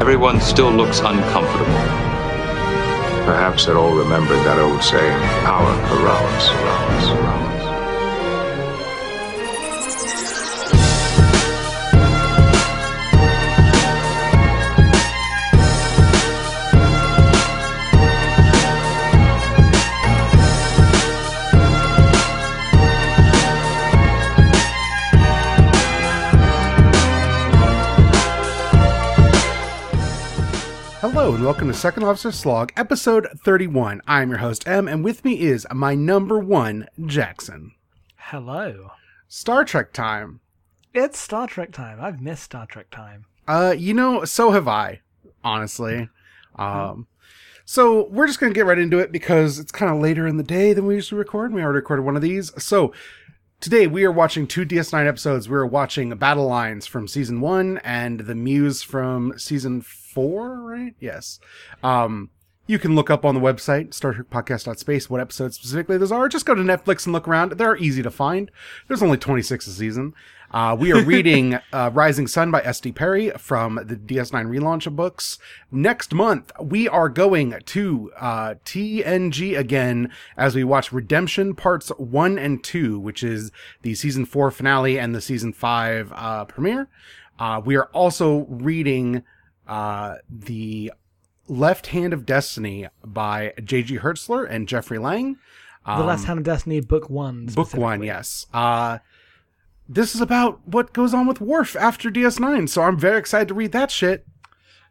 Everyone still looks uncomfortable. Perhaps they're all remembered that old saying, power corrupts. Hello and welcome to Second Officer Slog, episode 31. I'm your host M, and with me is my number one, Jackson. Hello. Star Trek time. It's Star Trek time. I've missed Star Trek time. Uh, you know, so have I, honestly. Um, so we're just gonna get right into it because it's kind of later in the day than we usually record. We already recorded one of these. So today we are watching two DS9 episodes. We're watching Battle Lines from season one and The Muse from season four, right? Yes. Um, you can look up on the website, StarTrekPodcast.space, what episodes specifically those are. Just go to Netflix and look around. They're easy to find. There's only 26 a season. Uh, we are reading uh, Rising Son by S.D. Perry from the DS9 relaunch of books. Next month, we are going to uh, TNG again as we watch Redemption Parts 1 and 2, which is the season 4 finale and the season 5 uh, premiere. Uh, we are also reading uh, the Left Hand of Destiny by J.G. Hertzler and Jeffrey Lang. The Last Hand of Destiny, book one. Book one, yes. Uh, this is about what goes on with Worf after DS9, so I'm very excited to read that shit.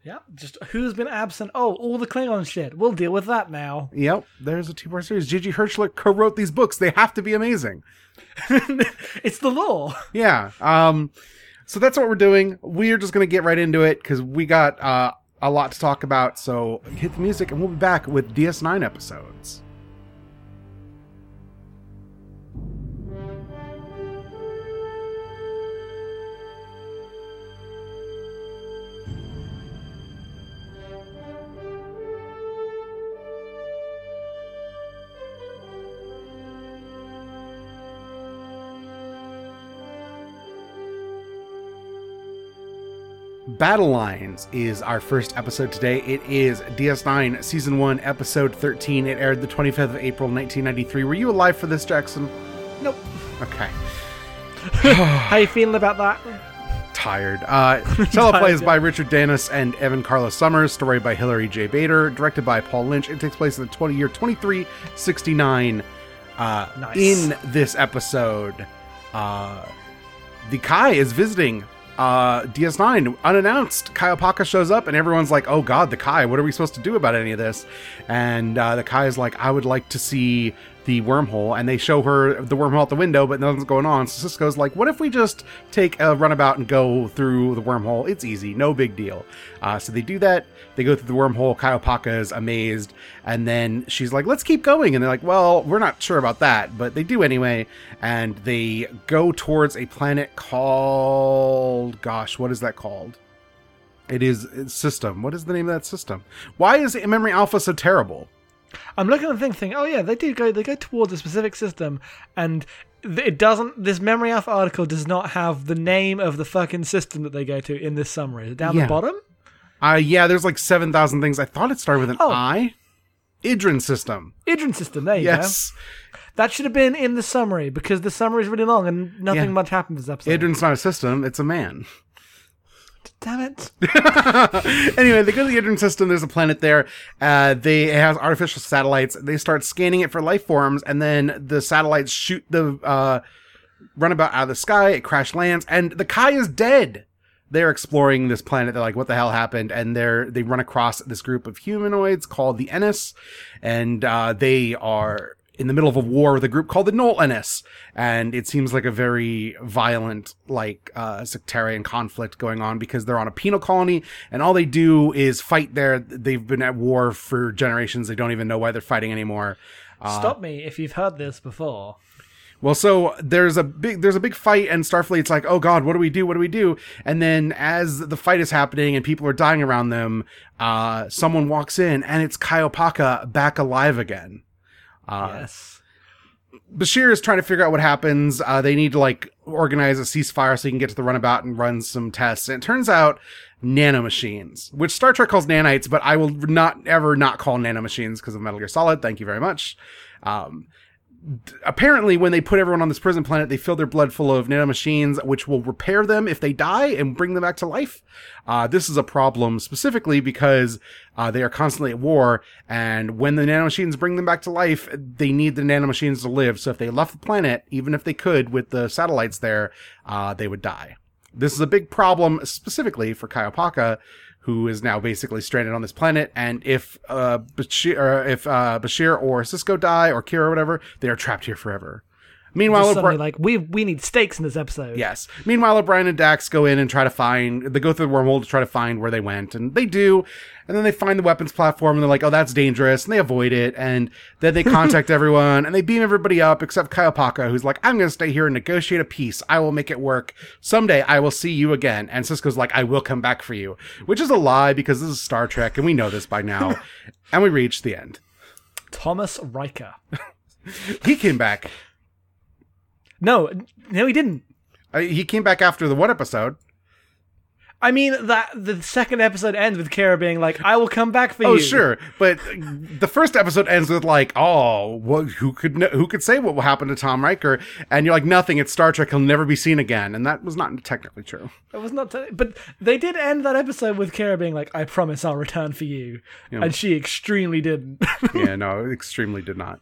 Yeah, just who's been absent? Oh, all the Klingon shit. We'll deal with that now. Yep, there's a two-part series. J.G. Hertzler co-wrote these books. They have to be amazing. it's the law. Yeah. Um, so that's what we're doing. We're just gonna get right into it because we got uh, a lot to talk about. So hit the music, and we'll be back with DS9 episodes. Battle Lines is our first episode today. It is DS9 Season 1, Episode 13. It aired the 25th of April, 1993. Were you alive for this, Jackson? Nope. Okay. How you feeling about that? Tired. Uh, teleplays by Richard Danus and Evan Carlos Somers. Story by Hilary J. Bader. Directed by Paul Lynch. It takes place in the 20 year 2369. Uh, Nice. In this episode, uh, the Kai is visiting uh, DS9 unannounced. Kai Opaka shows up, and everyone's like, "Oh God, the Kai! What are we supposed to do about any of this?" And uh, the Kai is like, "I would like to see the wormhole," and they show her the wormhole out the window, but nothing's going on. So Sisko's like, "What if we just take a runabout and go through the wormhole? It's easy, no big deal." Uh, so they do that. They go through the wormhole. Kai Opaka is amazed, and then she's like, "Let's keep going." And they're like, "Well, we're not sure about that," but they do anyway. And they go towards a planet called, gosh, what is that called? It's system. What is the name of that system? Why is Memory Alpha so terrible? I'm looking at the thing, thinking, oh yeah, they do go. They go towards a specific system, and it doesn't. This memory alpha article does not have the name of the fucking system that they go to in this summary. Is it down Yeah. the bottom? Uh, yeah, there's like seven thousand things. I thought it started with an Oh. I. Idrin system. Idrin system. There you Yes, go. That should have been in the summary because the summary is really long and nothing Yeah. much happens this episode. Idrin's not a system; it's a man. Damn it. anyway, they go to the Idrin system. There's a planet there. Uh, they it has artificial satellites. They start scanning it for life forms, and then the satellites shoot the uh, runabout out of the sky. It crash lands, and the Kai is dead. They're exploring this planet. They're like, "What the hell happened?" And they're they run across this group of humanoids called the Ennis, and uh, they are in the middle of a war with a group called the Null and it seems like a very violent, like uh, sectarian conflict going on because they're on a penal colony, and all they do is fight there. They've been at war for generations. They don't even know why they're fighting anymore. Uh, Stop me if you've heard this before. Well, so there's a big there's a big fight, and Starfleet's like, "Oh God, what do we do? What do we do?" And then as the fight is happening and people are dying around them, uh, someone walks in, and it's Kai Opaka back alive again. Uh, yes. Bashir is trying to figure out what happens. Uh, they need to like organize a ceasefire so he can get to the runabout and run some tests. And it turns out nanomachines, which Star Trek calls nanites, but I will not ever not call nanomachines because of Metal Gear Solid. Thank you very much. Um, apparently when they put everyone on this prison planet they fill their blood full of nanomachines which will repair them if they die and bring them back to life. Uh, this is a problem specifically because uh, they are constantly at war and when the nanomachines bring them back to life they need the nanomachines to live. So if they left the planet even if they could with the satellites there uh, they would die. This is a big problem specifically for Kai Opaka, who is now basically stranded on this planet. And if uh, Bashir, or if uh, Bashir or Sisko die or Kira or whatever, they are trapped here forever. Meanwhile, like we we need stakes in this episode. Yes. Meanwhile, O'Brien and Dax go in and try to find, they go through the wormhole to try to find where they went, and they do. And then they find the weapons platform, and they're like, oh, that's dangerous, and they avoid it. And then they contact everyone, and they beam everybody up except Kai Opaka, who's like, I'm going to stay here and negotiate a peace. I will make it work. Someday I will see you again. And Sisko's like, I will come back for you, which is a lie because this is Star Trek, and we know this by now. and we reach the end. Thomas Riker. He came back. No, no, he didn't. Uh, he came back after the one episode. I mean that the second episode ends with Kira being like, "I will come back for Oh, you." Oh sure, but the first episode ends with like, "Oh, what, who could kn- who could say what will happen to Tom Riker?" And you're like, "Nothing. It's Star Trek. He'll never be seen again." And that was not technically true. It was not, t- but they did end that episode with Kira being like, "I promise I'll return for you," and she extremely didn't. yeah, no, extremely did not.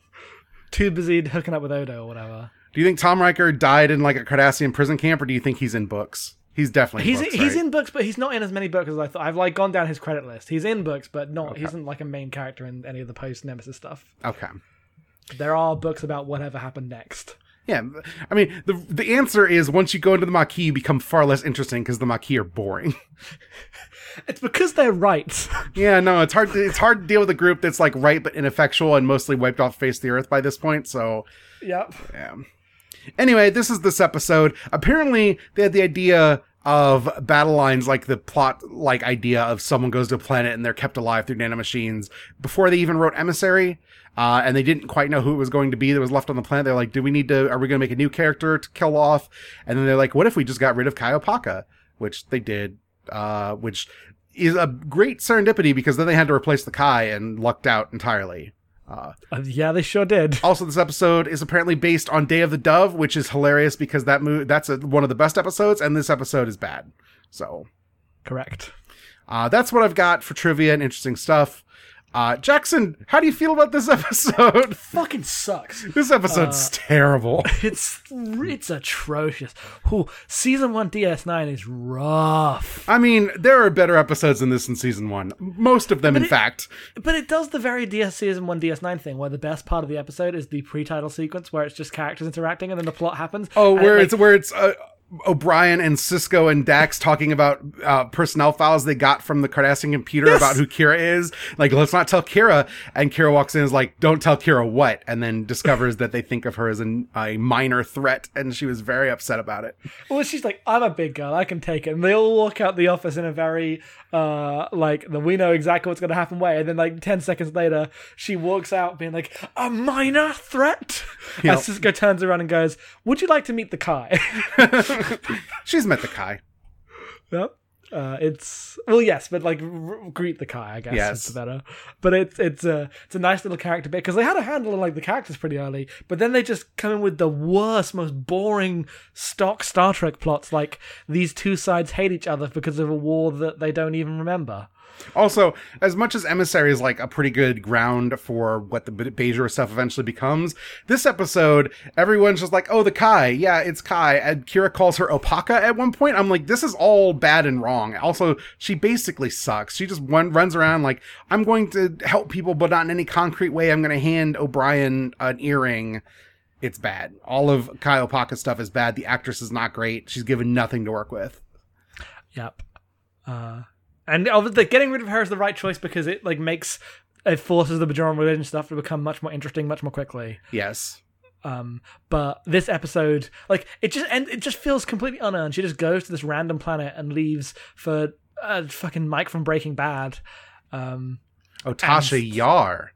Too busy hooking up with Odo or whatever. Do you think Tom Riker died in like a Cardassian prison camp, or do you think he's in books? He's definitely He's in books, he's right? in books, but he's not in as many books as I thought. I've like gone down his credit list. He's in books, but not. He isn't like a main character in any of the post Nemesis stuff. Okay. There are books about whatever happened next. Yeah, I mean the the answer is once you go into the Maquis, you become far less interesting because the Maquis are boring. It's because they're right. yeah, no, it's hard. To, it's hard to deal with a group that's like right but ineffectual and mostly wiped off face of the earth by this point. So yep. Yeah. Anyway, this is this episode. Apparently, they had the idea of battle lines like the plot like idea of someone goes to a planet and they're kept alive through nanomachines before they even wrote Emissary. Uh, and they didn't quite know who it was going to be that was left on the planet. They're like, do we need to, are we going to make a new character to kill off? And then they're like, what if we just got rid of Kai Opaka? Which they did, uh, which is a great serendipity because then they had to replace the Kai and lucked out entirely. Uh, yeah, they sure did. Also, this episode is apparently based on Day of the Dove, which is hilarious because that movie that's a, one of the best episodes, and this episode is bad. So, Correct. uh, that's what I've got for trivia and interesting stuff. Uh, Jackson, how do you feel about this episode? Fucking sucks. this episode's terrible. It's it's atrocious. Ooh, season one DS9 is rough, I mean, there are better episodes than this in season one. Most of them, in it- fact. but it does the very DS season one DS9 thing, where the best part of the episode is the pre-title sequence, where it's just characters interacting and then the plot happens. Oh, where like, it's where it's uh, O'Brien and Sisko and Dax talking about uh, personnel files they got from the Cardassian computer Yes. about who Kira is. Like, let's not tell Kira. And Kira walks in and is like, "Don't tell Kira what," and then discovers that they think of her as an, a minor threat, and she was very upset about it. Well, she's like, I'm a big girl, I can take it. And they all walk out the office in a very, uh, like, the we know exactly what's going to happen way. And then, like, 10 seconds later, she walks out being like, a minor threat? Yep. And Sisko turns around and goes, Would you like to meet the Kai? She's met the Kai. yep. Uh, it's well, yes, but like r- greet the Kai, I guess. Yes. is better. But it's it's a it's a nice little character bit because they had a handle on like the characters pretty early, but then they just come in with the worst, most boring stock Star Trek plots. Like these two sides hate each other because of a war that they don't even remember. Also, as much as Emissary is like a pretty good ground for what the Bajor stuff eventually becomes, this episode, everyone's just like, oh, the Kai. Yeah, it's Kai. And Kira calls her Opaka at one point. I'm like, this is all bad and wrong. Also, she basically sucks. She just run, runs around like, I'm going to help people, but not in any concrete way. I'm going to hand O'Brien an earring. It's bad. All of Kai Opaka stuff is bad. The actress is not great. She's given nothing to work with. Yep. Uh, and obviously, getting rid of her is the right choice because it like makes it forces the Bajoran religion stuff to become much more interesting, much more quickly. Yes. Um, but this episode, like, it just and it just feels completely unearned. She just goes to this random planet and leaves for uh, fucking Mike from Breaking Bad. Um, Oh, Tasha Yar.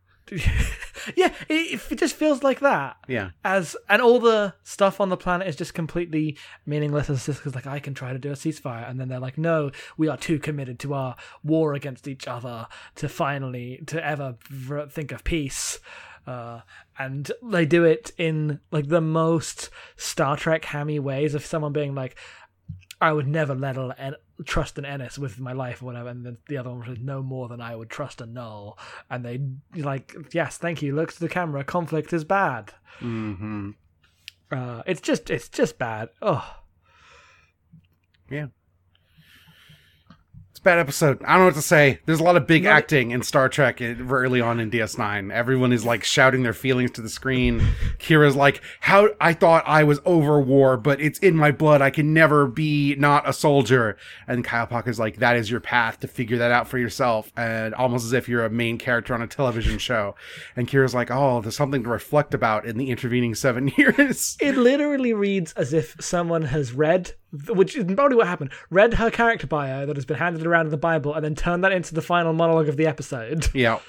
Yeah, it, it just feels like that. Yeah. As and all the stuff on the planet is just completely meaningless. As Sisko's like, I can try to do a ceasefire, and then they're like, No, we are too committed to our war against each other to finally to ever think of peace. Uh, and they do it in like the most Star Trek hammy ways of someone being like, I would never let a, en- trust an Ennis with my life or whatever, and then the other one was no more than I would trust a Null, and they like, yes, thank you. Look to the camera. Conflict is bad. Mm-hmm. Uh, it's just, it's just bad. Oh, Yeah. It's a bad episode. I don't know what to say. There's a lot of big No, acting in Star Trek eh, early on in DS9. Everyone is like shouting their feelings to the screen. Kira's like, "How I thought I was over war, but it's in my blood. I can never be not a soldier." And Kai Opaka's like, "That is your path to figure that out for yourself." And almost as if you're a main character on a television show. And Kira's like, "Oh, there's something to reflect about in the intervening 7 years." it literally reads as if someone has read, which is probably what happened, read her character bio that has been handed around in the Bible, and then turned that into the final monologue of the episode. yeah.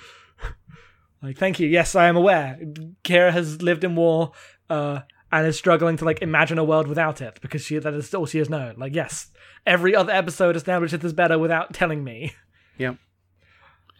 Like, thank you. Yes, I am aware. Kira has lived in war, uh, and is struggling to like imagine a world without it because she that is all she has known. Like, yes, every other episode establishes this better without telling me. Yeah.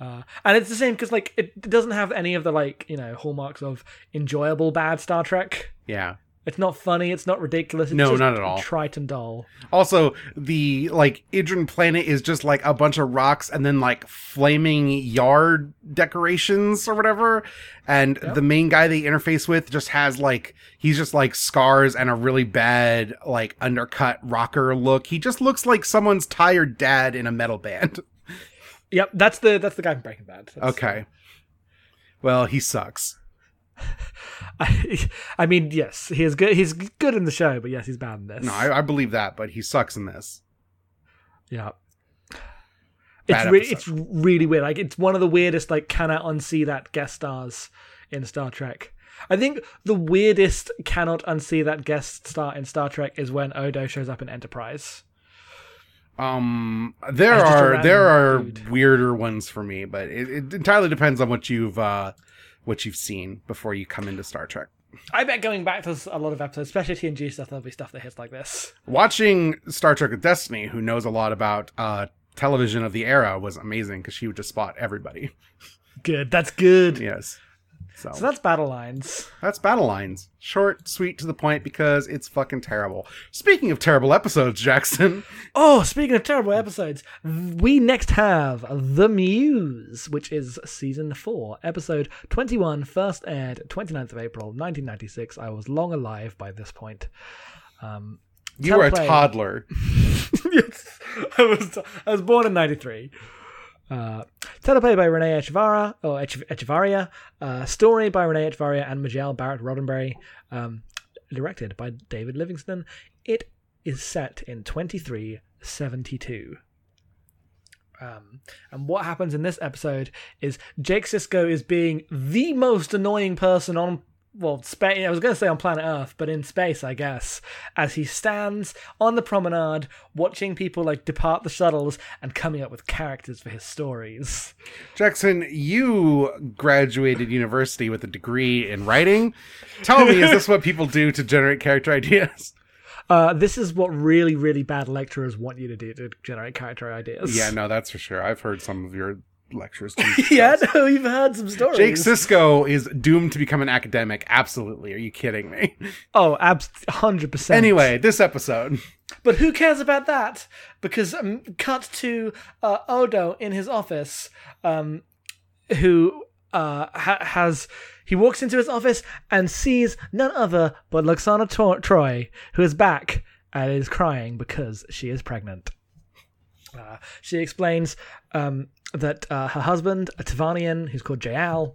Uh, and it's the same because like it doesn't have any of the like you know hallmarks of enjoyable bad Star Trek. Yeah. It's not funny. It's not ridiculous. It's No, just not at all. Trite and dull. Also, the like Idrin planet is just like a bunch of rocks and then like flaming yard decorations or whatever. And the main guy they interface with just has like he's just like scars and a really bad like undercut rocker look. He just looks like someone's tired dad in a metal band. Yep, that's the that's the guy from Breaking Bad. That's- Okay. Well, he sucks. I, I mean, yes, he is good. He's good in the show, but yes, he's bad in this. No, I, I believe that, but he sucks in this. Yeah. Bad It's re- it's really weird. Like it's one of the weirdest like cannot unsee that guest stars in Star Trek. I think the weirdest cannot unsee that guest star in Star Trek is when Odo shows up in Enterprise. Um, there As just a are there are dude. weirder ones for me, but it, it entirely depends on what you've uh what you've seen before you come into Star Trek. I bet going back to a lot of episodes, especially TNG stuff, there'll be stuff that hits like this. Watching Star Trek with Destiny, who knows a lot about uh television of the era, was amazing because she would just spot everybody. Good. That's good. Yes. So, So that's battle lines. that's Battle Lines. Short, sweet, to the point because it's fucking terrible. Speaking of terrible episodes, Jackson, Oh, speaking of terrible episodes, we next have The Muse, which is season 4, episode 21, first aired 29th of April, 1996. I was long alive by this point. Um, you were a toddler. yes, I was, I was born in 93. Uh, teleplay by Renee Echevarria, or Ech- Echevarria. Uh, story by Renee Echevarria and Majel Barrett Roddenberry. Um, directed by David Livingston. It is set in 2372. Um, and what happens in this episode is Jake Sisko is being the most annoying person on well, space. I was going to say on planet Earth, but in space, I guess, as he stands on the promenade, watching people like depart the shuttles and coming up with characters for his stories. Jackson, you graduated university with a degree in writing. Tell me, is this what people do to generate character ideas? Uh, this is what really, really bad lecturers want you to do to generate character ideas. Yeah, no, that's for sure. I've heard some of your lectures. Yeah, no, we've heard some stories. Jake Sisko is doomed to become an academic. Absolutely. Are you kidding me? Oh, abs- 100%. Anyway, this episode. But who cares about that? Because um, cut to uh, Odo in his office, um, who uh, ha- has he walks into his office and sees none other but Lwaxana Tor- Troi, who is back and is crying because she is pregnant. Uh, she explains um, that uh, her husband, a Tavnian who's called Jeyal,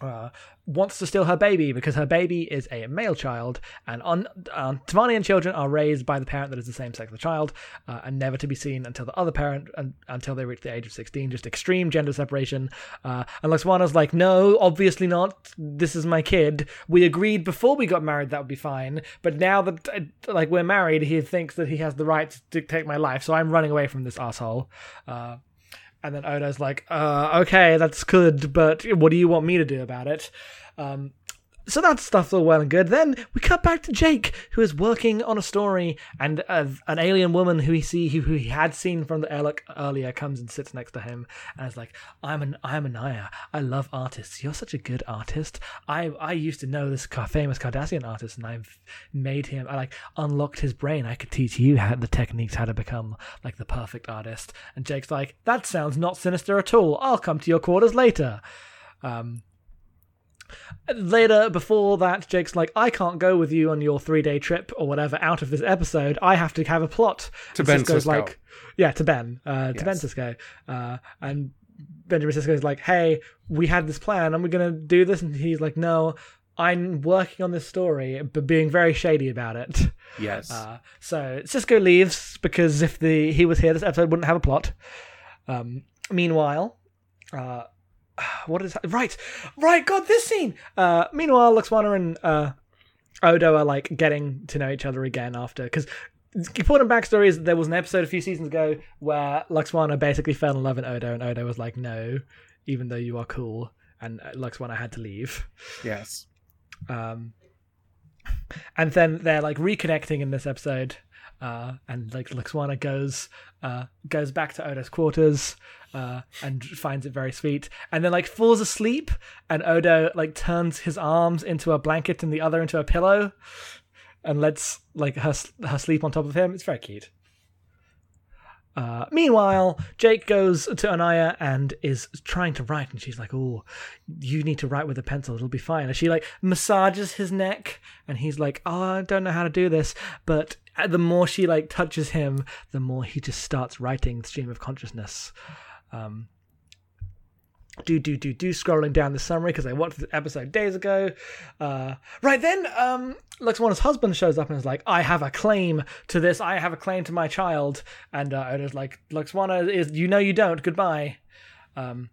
uh, wants to steal her baby because her baby is a male child, and on, um, Tavnian children are raised by the parent that is the same sex as the child, uh, and never to be seen until the other parent, un until they reach the age of 16. Just extreme gender separation. Uh, and Lwaxana's like, no, obviously not. This is my kid. We agreed before we got married that would be fine, but now that uh, like we're married, he thinks that he has the right to dictate my life, so I'm running away from this asshole. Uh, and then Odo's like, uh, okay, that's good, but what do you want me to do about it? Um, so that stuff's all well and good. Then we cut back to Jake, who is working on a story, and uh, an alien woman who he see who, who he had seen from the airlock earlier comes and sits next to him, and is like, "I'm an I'm Onaya. I love artists. You're such a good artist. I I used to know this famous Cardassian artist, and I've made him. I like unlocked his brain. I could teach you how the techniques how to become like the perfect artist." And Jake's like, "That sounds not sinister at all. I'll come to your quarters later." Um, Later, before that, Jake's like, I can't go with you on your three day trip or whatever out of this episode. I have to have a plot. To And Ben Sisko's Sisko. like, yeah, to Ben, uh, to Yes. Ben Sisko. Uh, and Benjamin Sisko's like, hey, we had this plan and we're going to do this. And he's like, no, I'm working on this story, but being very shady about it. Yes. Uh, so Sisko leaves because if the he was here, this episode wouldn't have a plot. Um, meanwhile, uh, what is right? Right, God, this scene. Uh, meanwhile, Lwaxana and uh, Odo are like getting to know each other again after because. Important backstory is that there was an episode a few seasons ago where Lwaxana basically fell in love with Odo, and Odo was like, "No, even though you are cool," and uh, Lwaxana had to leave. yes. Um, and then they're like reconnecting in this episode, uh, and like Lwaxana goes uh, goes back to Odo's quarters uh, and finds it very sweet, and then like falls asleep, and Odo like turns his arms into a blanket and the other into a pillow, and lets like her her sleep on top of him. It's very cute. Uh, meanwhile, Jake goes to Onaya and is trying to write, and she's like, "Oh, you need to write with a pencil; it'll be fine." And she like massages his neck, and he's like, "Oh, I don't know how to do this." But the more she like touches him, the more he just starts writing stream of consciousness. Um, do do do do scrolling down the summary because I watched the episode days ago. Uh, right then, um, Lwaxana's husband shows up and is like, "I have a claim to this. I have a claim to my child." And uh, Odo's like, "Lwaxana is, you know, you don't. Goodbye." Um,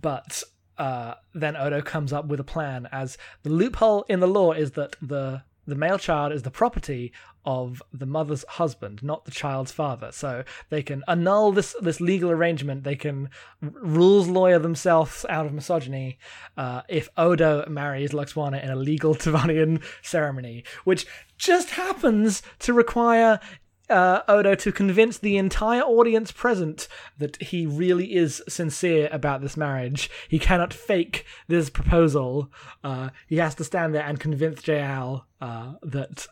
but uh, then Odo comes up with a plan, as the loophole in the law is that the the male child is the property of the mother's husband, not the child's father. So they can annul this this legal arrangement. They can r- rules lawyer themselves out of misogyny uh, if Odo marries Lwaxana in a legal Tavnian ceremony, which just happens to require uh, Odo to convince the entire audience present that he really is sincere about this marriage. He cannot fake this proposal. Uh, he has to stand there and convince Jeyal uh, that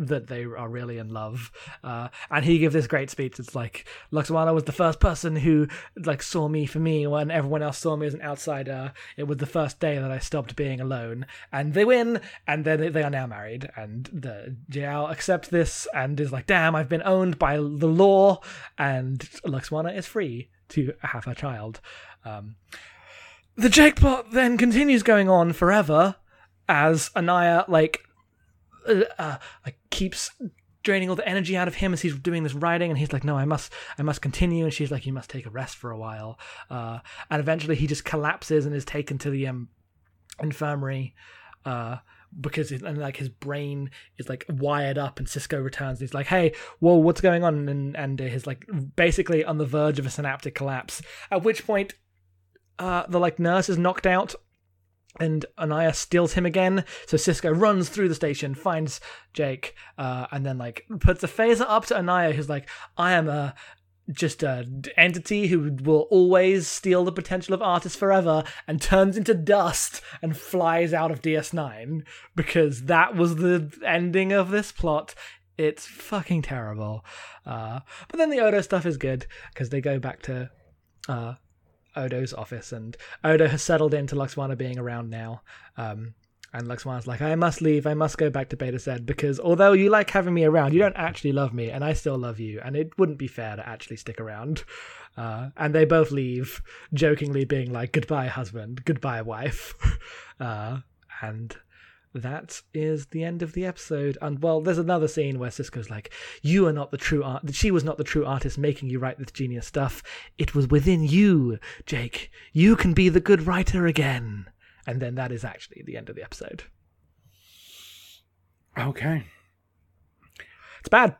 that they are really in love. Uh, and he gives this great speech. It's like Lwaxana was the first person who like saw me for me when everyone else saw me as an outsider. It was the first day that I stopped being alone. And they win, and then they are now married. And the Jeyal accepts this and is like, "Damn, I've been owned by the law." And Lwaxana is free to have her child. Um, the Jake plot then continues going on forever as Onaya like uh, uh, like keeps draining all the energy out of him as he's doing this writing and he's like no i must i must continue and she's like you must take a rest for a while uh, and eventually he just collapses and is taken to the um, infirmary uh, because it, and like his brain is like wired up and sisko returns and he's like hey whoa what's going on? And and he's like basically on the verge of a synaptic collapse at which point uh, the like nurse is knocked out and Onaya steals him again. So Sisko runs through the station, finds Jake, uh, and then like puts a phaser up to Onaya, who's like, "I am a just a entity who will always steal the potential of artists forever," and turns into dust and flies out of DS9 because that was the ending of this plot. It's fucking terrible. Uh, but then the Odo stuff is good because they go back to. Uh, Odo's office, and Odo has settled into Lwaxana being around now. Um, and Lwaxana's like, I must leave. I must go back to Betazed because although you like having me around, you don't actually love me, and I still love you, and it wouldn't be fair to actually stick around. Uh, and they both leave, jokingly being like, "Goodbye, husband. Goodbye, wife." uh, and that is the end of the episode. And well, there's another scene where Sisko's like, "You are not the true art. She was not the true artist making you write this genius stuff. It was within you, Jake. You can be the good writer again." And then that is actually the end of the episode. Okay. It's bad.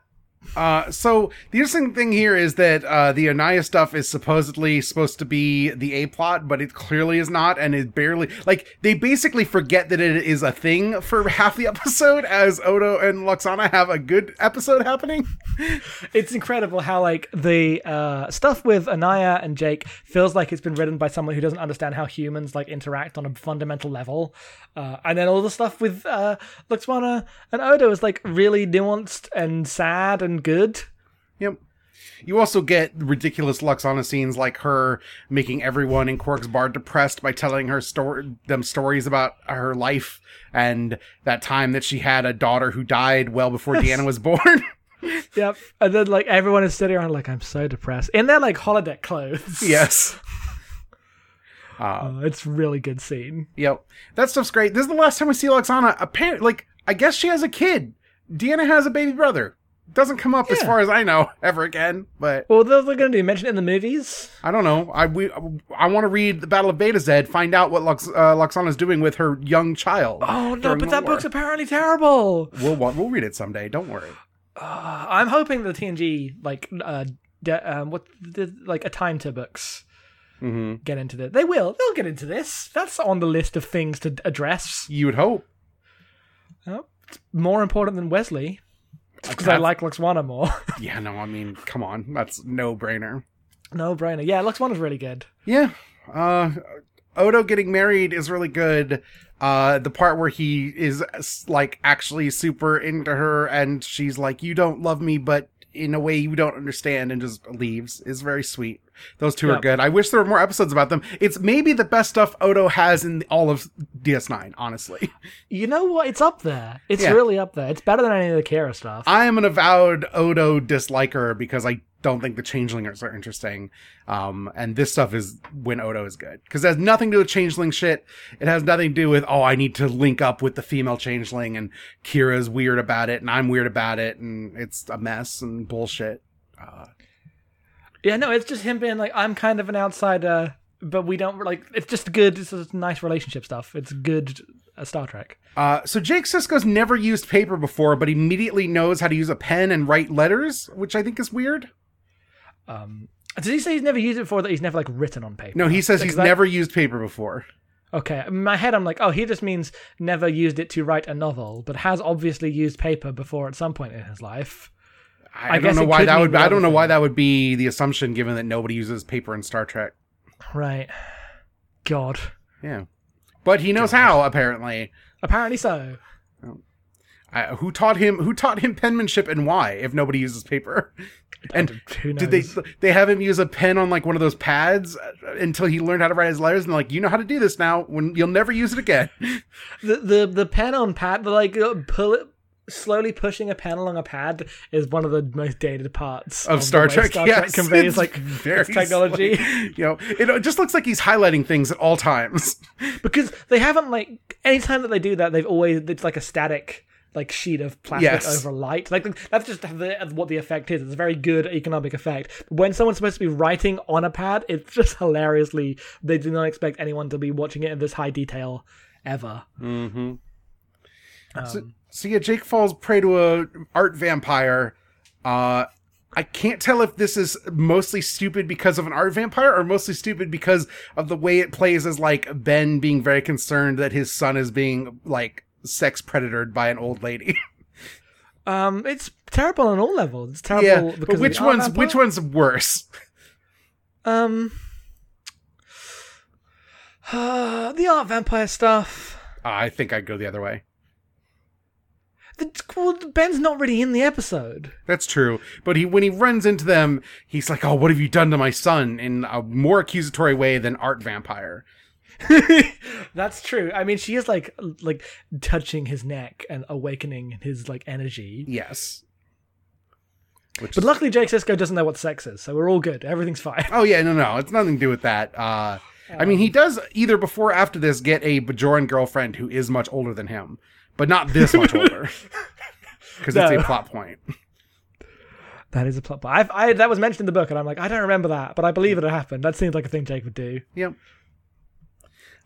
Uh, so the interesting thing here is that uh, the Onaya stuff is supposedly supposed to be the A plot, but it clearly is not, and it barely like they basically forget that it is a thing for half the episode, as Odo and Lwaxana have a good episode happening. It's incredible how like the uh, stuff with Onaya and Jake feels like it's been written by someone who doesn't understand how humans like interact on a fundamental level, uh, and then all the stuff with uh, Lwaxana and Odo is like really nuanced and sad and good. Yep. You also get ridiculous Lwaxana scenes like her making everyone in Quark's bar depressed by telling her story, them stories about her life and that time that she had a daughter who died well before Deanna was born. Yep, and then like everyone is sitting around like I'm so depressed in their like holodeck clothes. yes. Uh, it's really good scene. Yep. That stuff's great. This is the last time we see Lwaxana. Apparently, like, I guess she has a kid. Deanna has a baby brother. Doesn't come up as far as I know ever again, but Well, they're, going to do mention it in the movies. I don't know. I we I want to read the Battle of Betazed, find out what Lux, uh, Lwaxana's doing with her young child. Oh no, but that war. book's apparently terrible. We'll we'll read it someday. Don't worry. Uh, I'm hoping the TNG like uh de- um what the, like a time to books hmm get into this. They will. They'll get into this. That's on the list of things to address. You would hope. Oh, it's more important than Wesley because I like Lwaxana more. Yeah, no, I mean, come on, that's no brainer. no brainer. Yeah, Lwaxana's really good. Yeah. Uh Odo getting married is really good. Uh the part where he is like actually super into her and she's like you don't love me but in a way you don't understand and just leaves is very sweet. Those two are good. I wish there were more episodes about them. It's maybe the best stuff Odo has in all of DS9, honestly. You know what? It's up there. It's Yeah. really up there. It's better than any of the Kira stuff. I am an avowed Odo disliker because I don't think the changelings are interesting. Um, and this stuff is when Odo is good. Because it has nothing to do with changeling shit. It has nothing to do with, oh, I need to link up with the female changeling and Kira's weird about it and I'm weird about it and it's a mess and bullshit. Uh, Yeah, no, it's just him being like, I'm kind of an outsider, but we don't like. It's just good. It's just nice relationship stuff. It's good uh, Star Trek. uh, so Jake Sisko's never used paper before, but immediately knows how to use a pen and write letters, which I think is weird. Um, did he say he's never used it before? That he's never like written on paper. No, he says he's that- never used paper before. Okay, in my head, I'm like, oh, he just means never used it to write a novel, but has obviously used paper before at some point in his life. I, I don't know why that would. I don't know why that would be the assumption, given that nobody uses paper in Star Trek. Right. God. Yeah, but he knows how. Apparently, Apparently so. I, who taught him? Who taught him penmanship and why? If nobody uses paper, and Who knows? did they? They have him use a pen on like one of those pads uh, until he learned how to write his letters, and like, you know how to do this now. When you'll never use it again. the the the pen on pad, the like uh, pull it. Slowly pushing a pen along a pad is one of the most dated parts of the Star Trek. Star yes, Trek conveys it's like very technology. slick. You know, it just looks like he's highlighting things at all times. because they haven't like anytime that they do that they've always it's like a static like sheet of plastic Yes. over light like that's just the, what the effect is it's a very good economic effect but when someone's supposed to be writing on a pad it's just hilariously they do not expect anyone to be watching it in this high detail ever Mm-hmm. um, So, so yeah, Jake falls prey to a art vampire. Uh, I can't tell if this is mostly stupid because of an art vampire or mostly stupid because of the way it plays as like Ben being very concerned that his son is being like sex predatored by an old lady. um it's terrible on all levels it's terrible yeah, because but which the one's which one's worse? um the art vampire stuff Uh, I think I'd go the other way. The, well, ben's not really in the episode That's true. But he when he runs into them, he's like, "Oh, what have you done to my son?" in a more accusatory way than art vampire. That's true. I mean, she is like like touching his neck and awakening his like energy. Yes. Which But luckily, Jake Sisko doesn't know what sex is, so we're all good. Everything's fine. Oh yeah, no, no, it's nothing to do with that. Uh, I mean, he does either before or after this get a Bajoran girlfriend who is much older than him, but not this much older, because it's a plot point. That is a plot. But I, I that was mentioned in the book, and I'm like, I don't remember that, but I believe it happened. That seems like a thing Jake would do. Yep.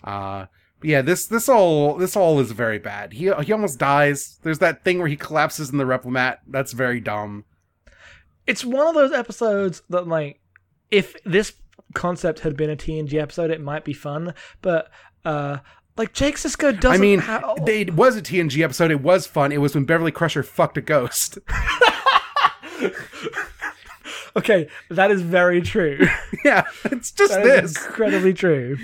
Uh, yeah, this this all this all is very bad. He he almost dies. There's that thing where he collapses in the replimat. That's very dumb. it's one of those episodes that like if this concept had been a TNG episode, it might be fun, but uh like Jake Sisko doesn't I mean, have oh. they, it was a TNG episode. It was fun. It was when Beverly Crusher fucked a ghost. Okay, that is very true. yeah, it's just That is this. incredibly true.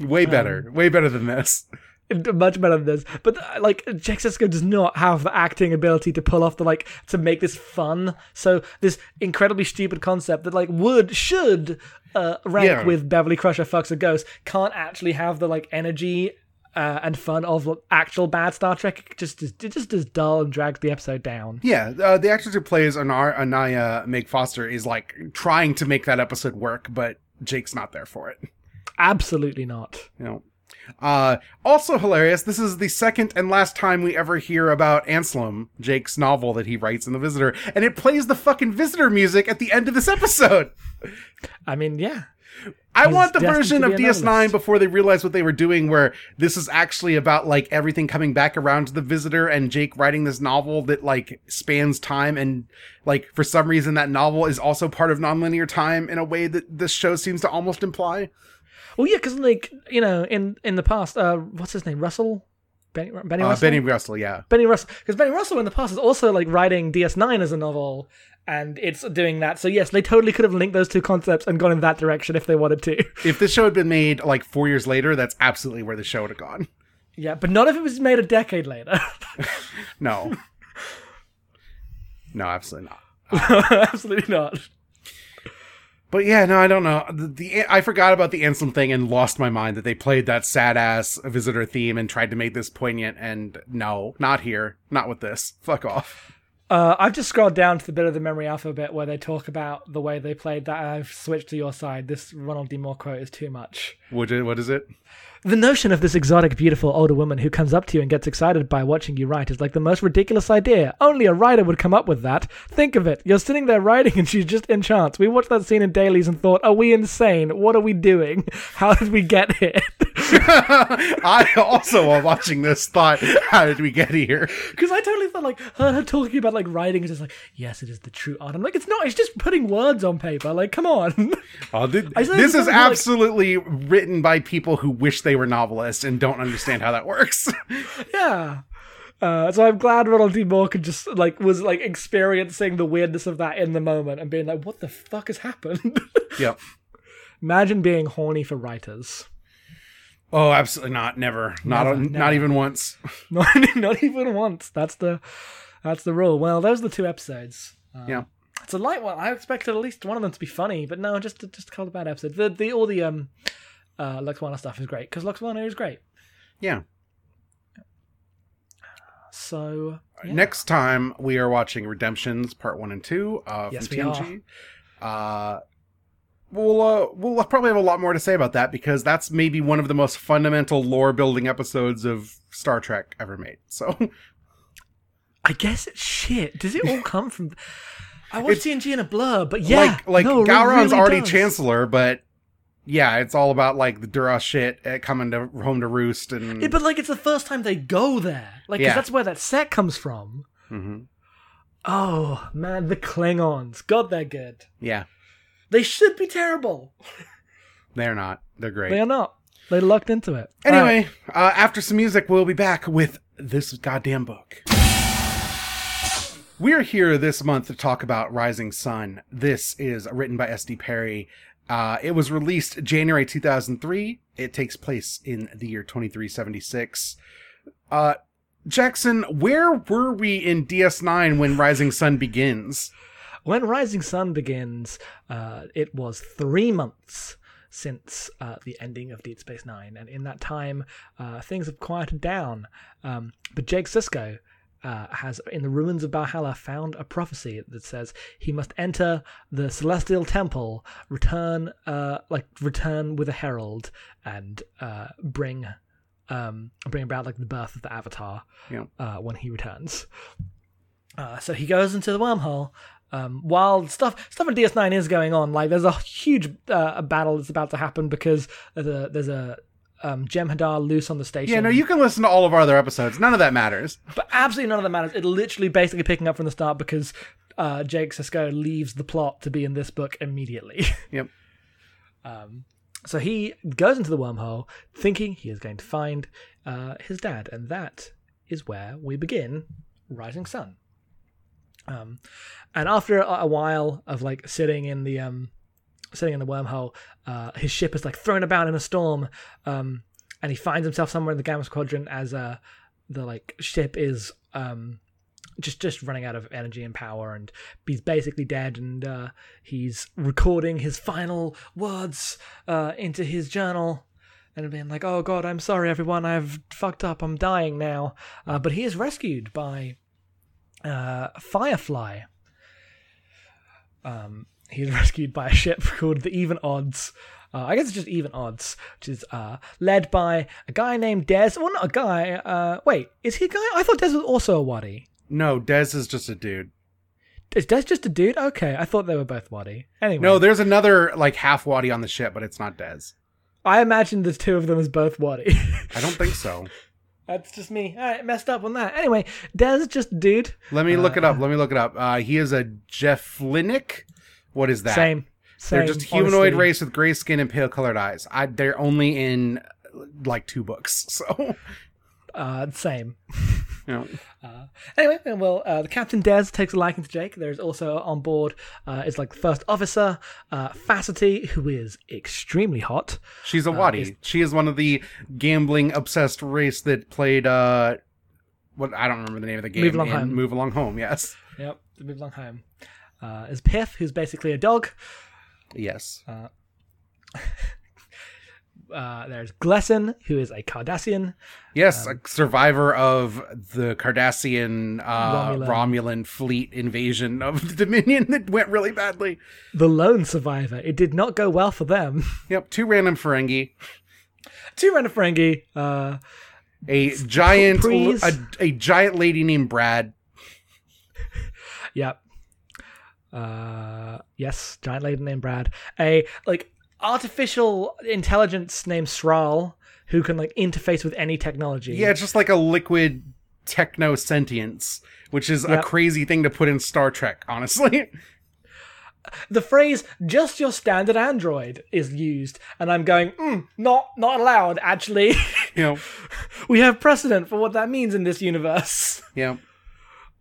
Way um, better. Way better than this. Much better than this. But uh, like Jake Sisko does not have the acting ability to pull off the like to make this fun. So this incredibly stupid concept that like would should uh, rank Yeah. with Beverly Crusher fucks a ghost can't actually have the like energy uh, and fun of actual bad Star Trek. It just is, it just is dull and drags the episode down. Yeah, uh, the actress who plays Anar- Onaya Meg Foster is like trying to make that episode work, but Jake's not there for it. Absolutely not. You know. Uh, also hilarious. This is the second and last time we ever hear about Anselm, Jake's novel that he writes in The Visitor, and it plays the fucking Visitor music at the end of this episode. I mean, yeah. I He's want the version of DS9 novelist. before they realized what they were doing, where this is actually about like everything coming back around to the visitor and Jake writing this novel that like spans time and like for some reason that novel is also part of nonlinear time in a way that this show seems to almost imply. Well, yeah, because like you know, in in the past, uh, what's his name, Russell, Benny, Benny Uh, Russell, Benny Russell, yeah. Benny Russell, because Benny Russell in the past is also like writing DS9 as a novel, and it's doing that. So yes, they totally could have linked those two concepts and gone in that direction if they wanted to. If this show had been made like four years later, that's absolutely where the show would have gone. yeah, but not if it was made a decade later. No. no, absolutely not. Absolutely not. But yeah, no, I don't know. The, the I forgot about the Anselm thing and lost my mind that they played that sad ass visitor theme and tried to make this poignant. And no, not here, not with this. Fuck off. Uh, I've just scrolled down to the bit of the memory alphabet where they talk about the way they played that. I've switched to your side. This Ronald D. Moore quote is too much. Would What is, what is it? The notion of this exotic, beautiful older woman who comes up to you and gets excited by watching you write is like the most ridiculous idea. Only a writer would come up with that. Think of it. You're sitting there writing and she's just enchants. We watched that scene in dailies and thought, are we insane? What are we doing? How did we get here? I also, while watching this, thought, how did we get here? Because I totally thought, like, her, her talking about, like, writing is just like, yes, it is the true art. I'm like, it's not. It's just putting words on paper. Like, come on. Oh, said this is sounds like- absolutely written by people who wish they were novelists and don't understand how that works. yeah. Uh, so I'm glad Ronald D. Moore could just like was like experiencing the weirdness of that in the moment and being like, "What the fuck has happened?" yep. Imagine being horny for writers. Oh, absolutely not. Never. Not Never, not never. even once. Not, not even once. That's the that's the rule. Well, those are the two episodes. Um, Yeah. It's a light one. I expected at least one of them to be funny, but no, just just a couple of bad episodes. The the all the um uh Lwaxana stuff is great because Lwaxana is great. Yeah. So yeah. Next time we are watching Redemptions Part One and Two uh, Yes, from we TNG. Uh, we'll uh, we'll probably have a lot more to say about that because that's maybe one of the most fundamental lore building episodes of Star Trek ever made. So I guess it's shit. Does it all come from? I watched It's- TNG in a blur, but yeah, like like no, Gowron's really already does. Chancellor, but yeah, it's all about like the Duras shit uh, coming to home to roost and Yeah, but like it's the first time they go there, like 'cause Yeah. that's where that set comes from. Mhm. Oh man, the Klingons, God, they're good. yeah, They should be terrible. they're not. They're great. They are not. They lucked into it. Anyway, uh, after some music, we'll be back with this goddamn book. We're here this month to talk about Rising Son. This is written by S.D. Perry. Uh, it was released January 2003. It takes place in the year 2376. Uh, Jackson, where were we in DS9 when Rising Son begins? When Rising Son begins, uh, it was three months since uh, the ending of Deep Space Nine, and in that time, uh, things have quieted down. Um, but Jake Sisko uh, has, in the ruins of Valhalla, found a prophecy that says he must enter the Celestial Temple, return, uh, like return with a herald, and uh, bring, um, bring about like the birth of the Avatar Yeah. uh, when he returns. Uh, so he goes into the wormhole. Um, while stuff stuff in DS9 is going on, like there's a huge uh, a battle that's about to happen because there's a, there's a um, Jem'Hadar loose on the station. Yeah, no, you can listen to all of our other episodes. None of that matters. But absolutely none of that matters. It literally basically picking up from the start because uh, Jake Sisko leaves the plot to be in this book immediately. Yep. Um, so he goes into the wormhole thinking he is going to find uh, his dad, and that is where we begin Rising Son. Um, and after a, a while of like sitting in the um, sitting in the wormhole, uh, his ship is like thrown about in a storm, um, and he finds himself somewhere in the Gamma Quadrant as uh, the like ship is um, just just running out of energy and power, and he's basically dead, and uh, he's recording his final words uh, into his journal. And being like, "Oh God, I'm sorry, everyone. I've fucked up. I'm dying now." Uh, but he is rescued by uh, Firefly. Um, he's rescued by a ship called the Even Odds. Uh, I guess it's just Even Odds, which is uh, led by a guy named Des. Well, not a guy. Uh, wait, is he a guy? I thought Des was also a Wadi. No, Dez is just a dude. Is Des just a dude? Okay, I thought they were both Wadi. Anyway, No, there's another like half Wadi on the ship, but it's not Dez. I imagined the two of them as both Wadi. I don't think so. That's just me. All right, messed up on that. Anyway, Des just dude. Let me look it up. Let me look it up. Uh, he is a Jefflinic. What is that? Same. Same. They're just humanoid honestly. race with gray skin and pale colored eyes. I, they're only in like two books, so Uh, same. you know. Anyway, well, uh, the captain Des takes a liking to Jake. There's also on board uh, is like the first officer, uh, Facity, who is extremely hot. She's a Wadi. is- she is one of the gambling obsessed race that played uh what I don't remember the name of the game. Move Along Home. Move along home. Yes. Yep, move along home. Uh, is Piff, who's basically a dog. Yes. Uh, there's Glesson, who is a Cardassian. Yes, Um, a survivor of the Cardassian uh, Romulan. Romulan. fleet invasion of the Dominion that went really badly. The lone survivor. It did not go well for them. Yep, two random Ferengi, Two random Ferengi. Uh, a giant, a, a giant lady named Brad. Yep. Uh, yes, giant lady named Brad. A like artificial intelligence named Sral, who can like interface with any technology. Yeah, it's just like a liquid techno sentience, which is Yep. a crazy thing to put in Star Trek. Honestly, The phrase "just your standard android" is used, and I'm going, mm, not not allowed. Actually, you know. we have precedent for what that means in this universe. Yeah.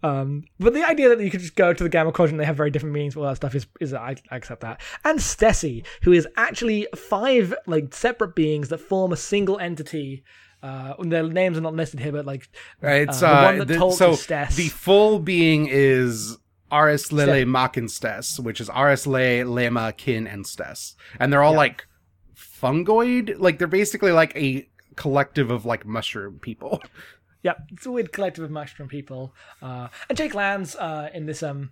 Um, but the idea that you could just go to the Gamma Quadrant, they have very different meanings for all that stuff is, is I, I accept that. And Stessi, who is actually five like separate beings that form a single entity. Uh, their names are not listed here, but like It's Uh, uh, the one that the- talks so Stes. the full being is Aris Lele. Makin Stes, which is Aris Le, Lema, Kin, and Stes. And they're all like fungoid. Like they're basically like a collective of like mushroom people. yeah, it's a weird collective of mushroom people. Uh, and Jake lands uh, in this um.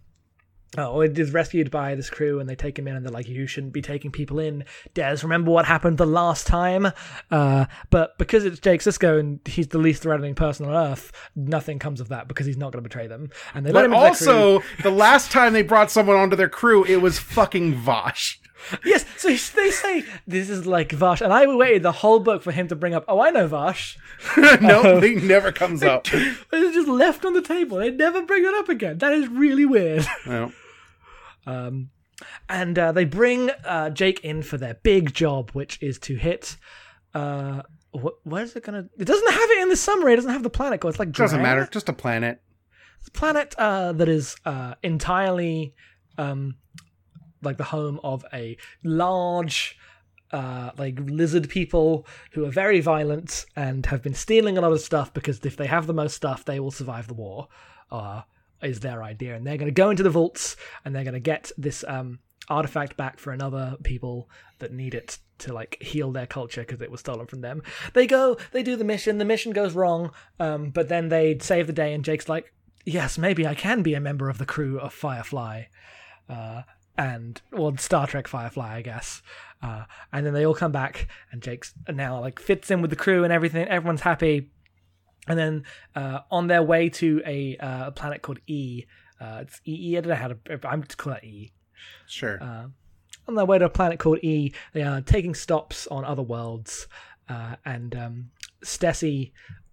Oh, it is rescued by this crew, and they take him in, and they're like, "You shouldn't be taking people in." Des, remember what happened the last time? Uh, but because it's Jake Sisko and he's the least threatening person on Earth, nothing comes of that because he's not going to betray them. And they let But him into their crew. also, the last time they brought someone onto their crew, it was fucking Vash. Yes. So they say this is like Vash, and I waited the whole book for him to bring up. Oh, I know Vash. no, he never comes up. It's just left on the table. They never bring it up again. That is really weird. No. and uh, they bring uh, Jake in for their big job, which is to hit. Uh, wh- where is it gonna? It doesn't have it in the summary. It doesn't have the planet called. It's like Doesn't matter. Just a planet. It's a planet uh, that is uh, entirely um, like the home of a large. Uh, like lizard people who are very violent and have been stealing a lot of stuff because if they have the most stuff, they will survive the war. Uh, is their idea, and they're going to go into the vaults and they're going to get this um, artifact back for another people that need it to like heal their culture because it was stolen from them. They go, they do the mission. The mission goes wrong, um, but then they save the day, and Jake's like, "Yes, maybe I can be a member of the crew of Firefly." Uh, and well, Star Trek Firefly, I guess. Uh, and then they all come back, and Jake's now like fits in with the crew and everything. Everyone's happy. And then uh, on their way to a uh, planet called E, uh, it's EE. I don't know how to. I'm just calling it E. Sure. On their way to a planet called E, they are taking stops on other worlds, uh, and um,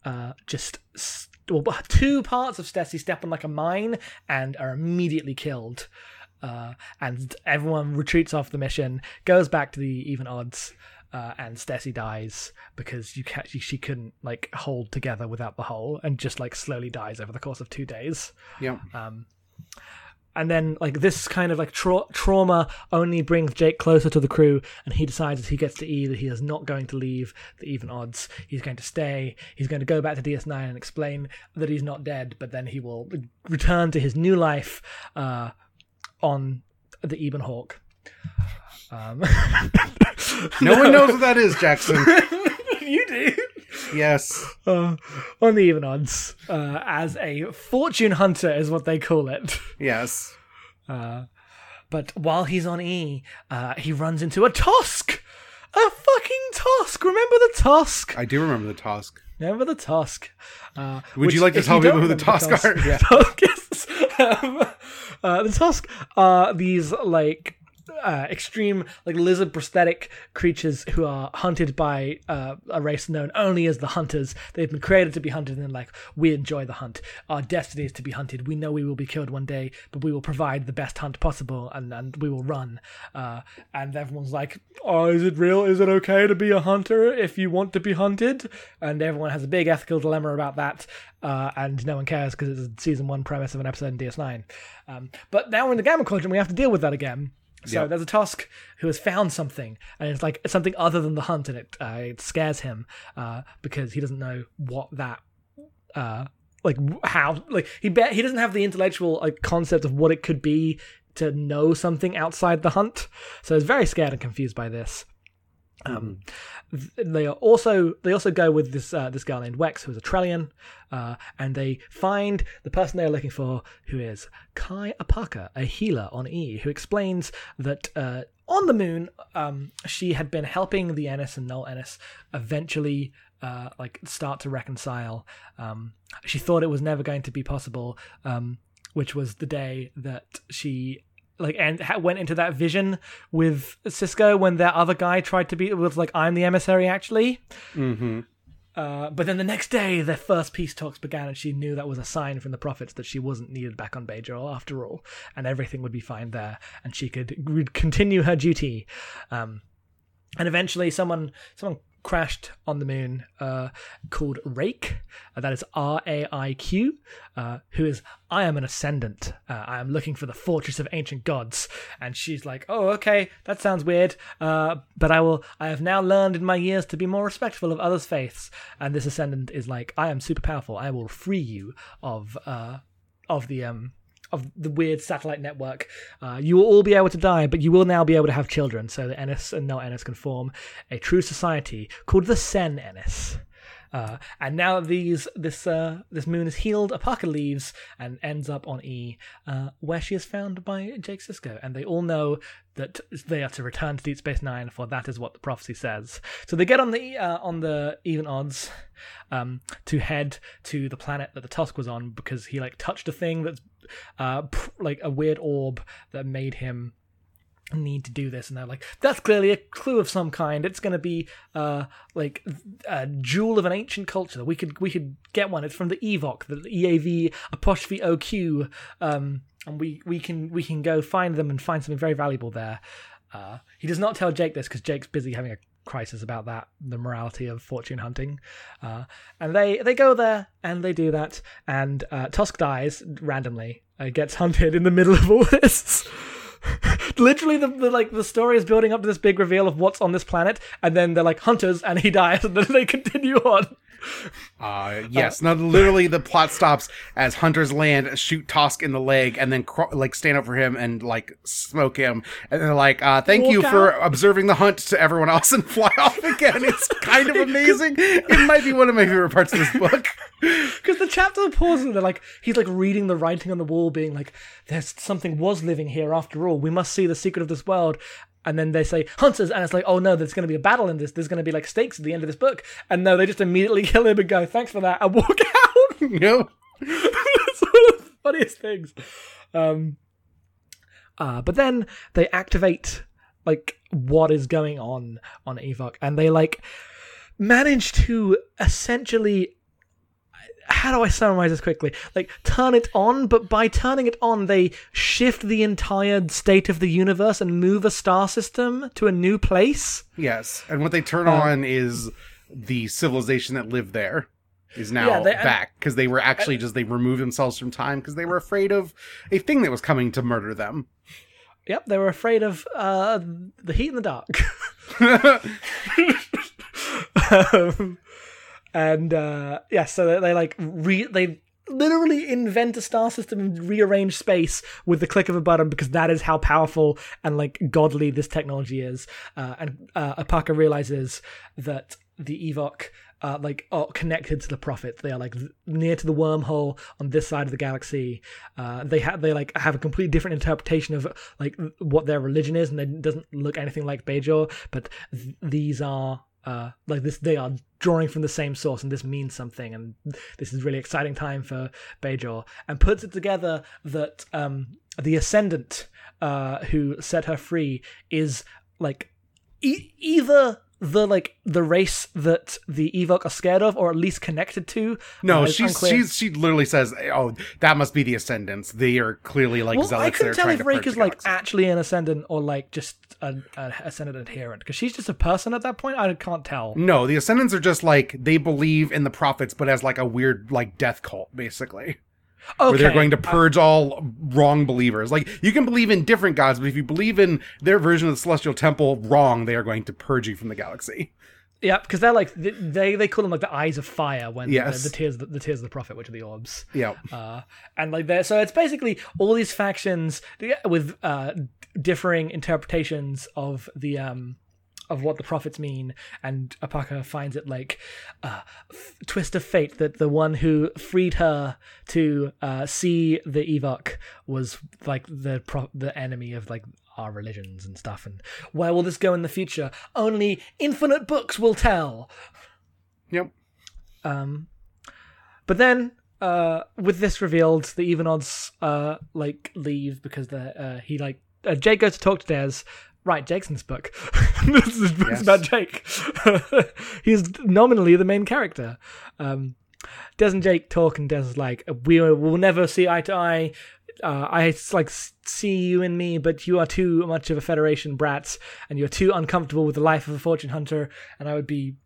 uh, just s- well, two parts of Stessy step on like a mine and are immediately killed. Uh, and everyone retreats off the mission, goes back to the even odds, uh, and Stessy dies because you ca- she, couldn't like hold together without the hole, and just like slowly dies over the course of two days Yep. and then like this kind of like tra- trauma only brings Jake closer to the crew, and he decides as he gets to E that he is not going to leave the even odds. He's going to stay. He's going to go back to DS9 and explain that he's not dead, but then he will return to his new life uh, on the Ebon Hawk. Um, No one knows what that is, Jackson. you do. yes. Uh, on the even odds, uh, as a fortune hunter is what they call it. Yes. But while he's on E, uh, he runs into a Tosk! A fucking Tosk! Remember the Tosk? I do remember the Tosk. Remember the Tosk? Uh, Would which, you like to tell people who the Tosk are? Yeah. Tosk is- um, uh, the Tosk are these, like, uh, extreme, like, lizard prosthetic creatures who are hunted by uh, a race known only as the Hunters. They've been created to be hunted, and, then like, we enjoy the hunt. Our destiny is to be hunted. We know we will be killed one day, but we will provide the best hunt possible, and, and we will run. Uh, and everyone's like, oh, is it real? Is it okay to be a hunter if you want to be hunted? And everyone has a big ethical dilemma about that, uh, and no one cares because it's a season one premise of an episode in DS9. Um, but now we're in the Gamma Quadrant, we have to deal with that again. So Yep. there's a Tosk who has found something, and it's like it's something other than the hunt, and it uh, it scares him uh, because he doesn't know what that uh, like how like he bet he doesn't have the intellectual like concept of what it could be to know something outside the hunt. So he's very scared and confused by this. Um, they are also they also go with this uh, this girl named Wex, who's a Trellian, uh, and they find the person they are looking for, who is Kai Opaka, a healer on E, who explains that uh, on the moon, um, she had been helping the Ennis and Nol-Ennis eventually uh, like start to reconcile. Um, she thought it was never going to be possible, um, which was the day that she like and ha- went into that vision with Sisko when that other guy tried to be was like I'm the emissary actually. Mm-hmm. Uh, but then the next day, their first peace talks began, and she knew that was a sign from the prophets that she wasn't needed back on Bajor after all, and everything would be fine there, and she could continue her duty. Um, and eventually, someone someone crashed on the moon uh, called Raiq. Uh, that is R A I Q. Uh, who is I am an ascendant. Uh, I am looking for the fortress of ancient gods. And she's like, oh, okay, that sounds weird. Uh, but I will. I have now learned in my years to be more respectful of others' faiths. And this ascendant is like, I am super powerful. I will free you of uh, of the um of the weird satellite network. Uh, you will all be able to die, but you will now be able to have children, so that Ennis and Nol-Ennis can form a true society called the Sen Ennis. Uh, and now these this uh, this moon is healed, Opaka leaves and ends up on E, uh, where she is found by Jake Sisko, and they all know that they are to return to Deep Space Nine, for that is what the prophecy says. So they get on the uh, on the even odds um, to head to the planet that the Tosk was on because he like touched a thing that's uh, like a weird orb that made him need to do this and they're like that's clearly a clue of some kind. It's going to be uh like a jewel of an ancient culture. We could we could get one. It's from the eav'oq the eav apostrophe oq um and we we can we can go find them and find something very valuable there. Uh he does not tell jake this because jake's busy having a crisis about that the morality of fortune hunting. Uh and they they go there and they do that and uh tosk dies randomly uh, gets hunted in the middle of all this literally the, the like the story is building up to this big reveal of what's on this planet and then they're like hunters and he dies and then they continue on Uh, yes. now, literally, the plot stops as hunters land, shoot Tosk in the leg, and then like stand up for him and like smoke him. And they're like, uh, "Thank you out. for observing the hunt" to everyone else and fly off again. It's kind of amazing. It might be one of my favorite parts of this book. because the chapter pauses and they're like he's like reading the writing on the wall being like there's something was living here after all we must see the secret of this world and then they say hunters and it's like oh no there's going to be a battle in this there's going to be like stakes at the end of this book and no they just immediately kill him and go thanks for that and walk out know? it's one of the funniest things. Um, uh, but then they activate like what is going on on Eav'oq, and they like manage to essentially how do I summarize this quickly? Like, turn it on, but by turning it on, they shift the entire state of the universe and move a star system to a new place. Yes, and what they turn Um, on is the civilization that lived there is now Yeah, they- back because they were actually just they removed themselves from time because they were afraid of a thing that was coming to murder them. Yep, they were afraid of uh, the heat and the dark. um, and uh, yeah, so they, they like re- they literally invent a star system and rearrange space with the click of a button because that is how powerful and like godly this technology is. Uh, and uh, Opaka realizes that the Eav'oq. Uh, like are connected to the prophet. They are like near to the wormhole on this side of the galaxy. Uh, they have they like have a completely different interpretation of like what their religion is, and it doesn't look anything like Bajor. But th- these are uh, like this they are drawing from the same source and this means something and this is really exciting time for Bajor and puts it together that um, the ascendant uh, who set her free is like e- either the like the race that the Eav'oq are scared of or at least connected to No, Uh, she's she's she literally says, "Oh, that must be the Ascendants. They are clearly like well, I zealots that couldn't tell if Raiq is like actually an ascendant or like just an a ascendant adherent because she's just a person at that point. I can't tell. No, the Ascendants are just like they believe in the prophets, but as like a weird like death cult, basically. Okay, where they're going to purge all wrong believers. Like you can believe in different gods, but if you believe in their version of the celestial temple wrong, they are going to purge you from the galaxy. Yeah, because they're like they they call them like the eyes of fire when Yes. the, the tears the, tears of the prophet, which are the orbs. Yeah. Uh, and like there, so it's basically all these factions with uh, differing interpretations of the um of what the prophets mean, and Opaka finds it like a f- twist of fate that the one who freed her to uh, see the Eav'oq was like the pro- the enemy of like our religions and stuff. And where will this go in the future? Only infinite books will tell. Yep. Um, but then, uh, with this revealed, the even odds uh like leave because the uh, he like uh, Jake goes to talk to Des. In this book. this is Yes. about Jake. He's nominally the main character. Um, Des and Jake talk, and Des like, "We will never see eye to eye. Uh, I like see you and me, but you are too much of a Federation brat, and you're too uncomfortable with the life of a fortune hunter. And I would be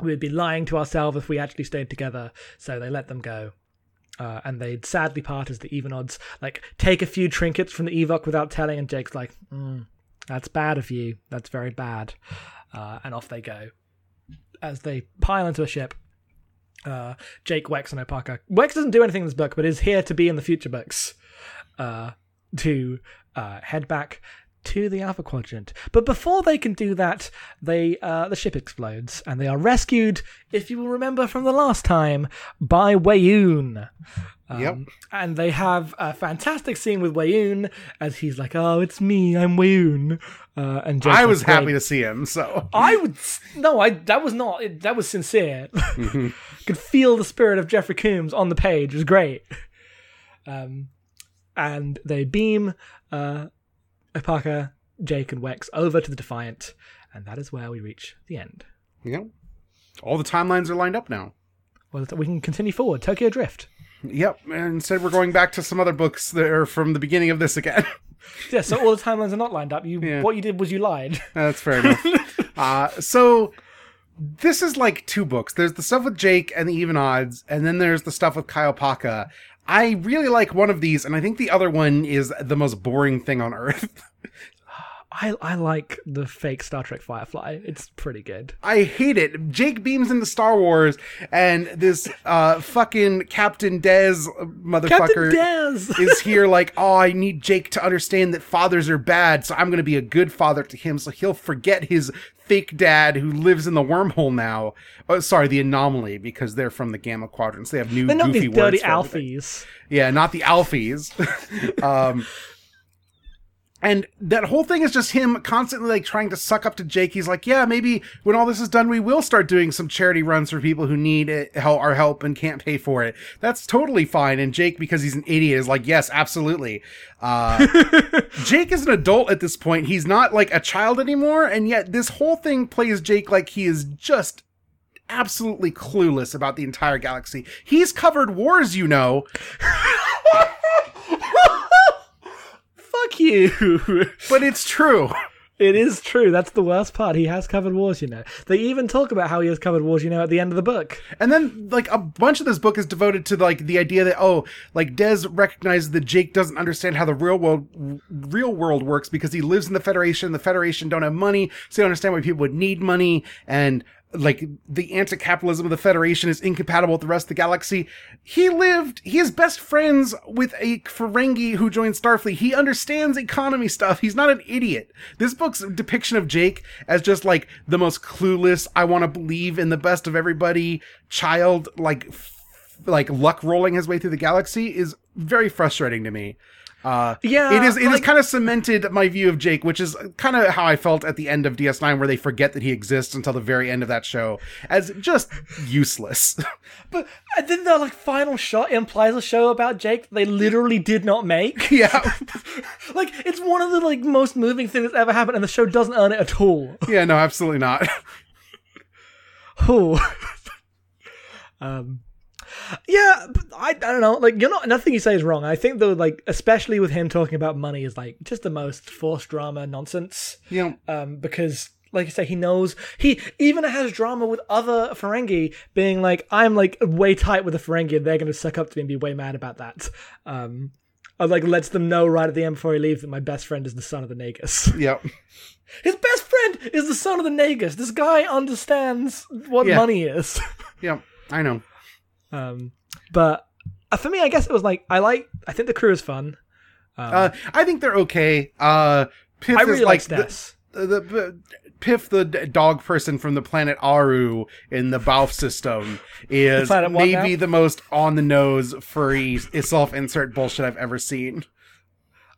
we would be lying to ourselves if we actually stayed together. So they let them go. Uh, and they'd sadly part as the even odds, like take a few trinkets from the Eav'oq without telling, and Jake's like, mm, "That's bad of you. That's very bad." Uh, and off they go as they pile into a ship. Uh, Jake, Wex, and Opaka. Wex doesn't do anything in this book, but is here to be in the future books. Uh, to uh, head back to the Alpha Quadrant. But before they can do that, they uh, the ship explodes and they are rescued, if you will remember from the last time, by Weyoun. Um, Yep. And they have a fantastic scene with Weyoun as he's like, "Oh, it's me, I'm Weyoun." Uh, and Jake's I was happy "Great." to see him, so I would no, I that was not it, that was sincere. Could feel the spirit of Jeffrey Combs on the page. It was great. Um, and they beam uh, Opaka, Jake, and Wex over to the Defiant, and that is where we reach the end. Yep. All the timelines are lined up now. Well, we can continue forward. Tokyo Drift. Yep. And instead we're going back to some other books that are from the beginning of this again. Yeah, so all the timelines are not lined up. You Yeah. what you did was you lied. That's fair enough. uh, so this is like two books. There's the stuff with Jake and the even odds, and then there's the stuff with Kai Opaka. I really like one of these, and I think the other one is the most boring thing on earth. I I like the fake Star Trek Firefly. It's pretty good. I hate it. Jake beams into Star Wars, and this uh, fucking Captain Dez motherfucker Captain Dez. is here like, oh, I need Jake to understand that fathers are bad, so I'm going to be a good father to him, so he'll forget his fake dad who lives in the wormhole now. Oh, sorry, the anomaly, because they're from the Gamma Quadrants. They have new They're not goofy these dirty words. alfies. Yeah, not the Alfies. um, and that whole thing is just him constantly like trying to suck up to Jake. He's like, yeah, maybe when all this is done, we will start doing some charity runs for people who need it, help, our help and can't pay for it. That's totally fine. And Jake, because he's an idiot, is like, yes, absolutely. Uh, Jake is an adult at this point. He's not like a child anymore. And yet this whole thing plays Jake like he is just absolutely clueless about the entire galaxy. He's covered wars, you know. Fuck you. But it's true. it is true. That's the worst part. He has covered wars, you know. They even talk about how he has covered wars, you know, at the end of the book. And then, like, a bunch of this book is devoted to, like, the idea that, oh, like, Des recognizes that Jake doesn't understand how the real world, real world works because he lives in the Federation. The Federation don't have money, so they don't understand why people would need money. And, like, the anti-capitalism of the Federation is incompatible with the rest of the galaxy. He lived, he is best friends with a Ferengi who joined Starfleet. He understands economy stuff. He's not an idiot. This book's depiction of Jake as just, like, the most clueless, I want to believe in the best of everybody child, like, like luck rolling his way through the galaxy is very frustrating to me. Uh, Yeah, it is. It has like- kind of cemented my view of Jake, which is kind of how I felt at the end of DS9, where they forget that he exists until the very end of that show as just useless. But and then the like final shot implies a show about Jake they literally did not make. yeah, like it's one of the like most moving things that's ever happened, and the show doesn't earn it at all. yeah, no, absolutely not. oh. um. Yeah, but I, I don't know. Like you're not nothing you say is wrong. I think though, like especially with him talking about money is like just the most forced drama nonsense. Know, um, because like I say, he knows he even has drama with other Ferengi being like, I'm like way tight with the Ferengi, and they're going to suck up to me and be way mad about that. Um, or like lets them know right at the end before he leaves that my best friend is the son of the Nagus. yep. His best friend is the son of the Nagus. This guy understands what Yeah. money is. Yep. I know. Um, but uh, for me, I guess it was like I like. I think the crew is fun. Um, Uh, I think they're okay. Uh, Piff I really like like the, the, the Piff, the dog person from the planet Aru in the Balf system, is maybe the most on the nose furry self insert bullshit I've ever seen.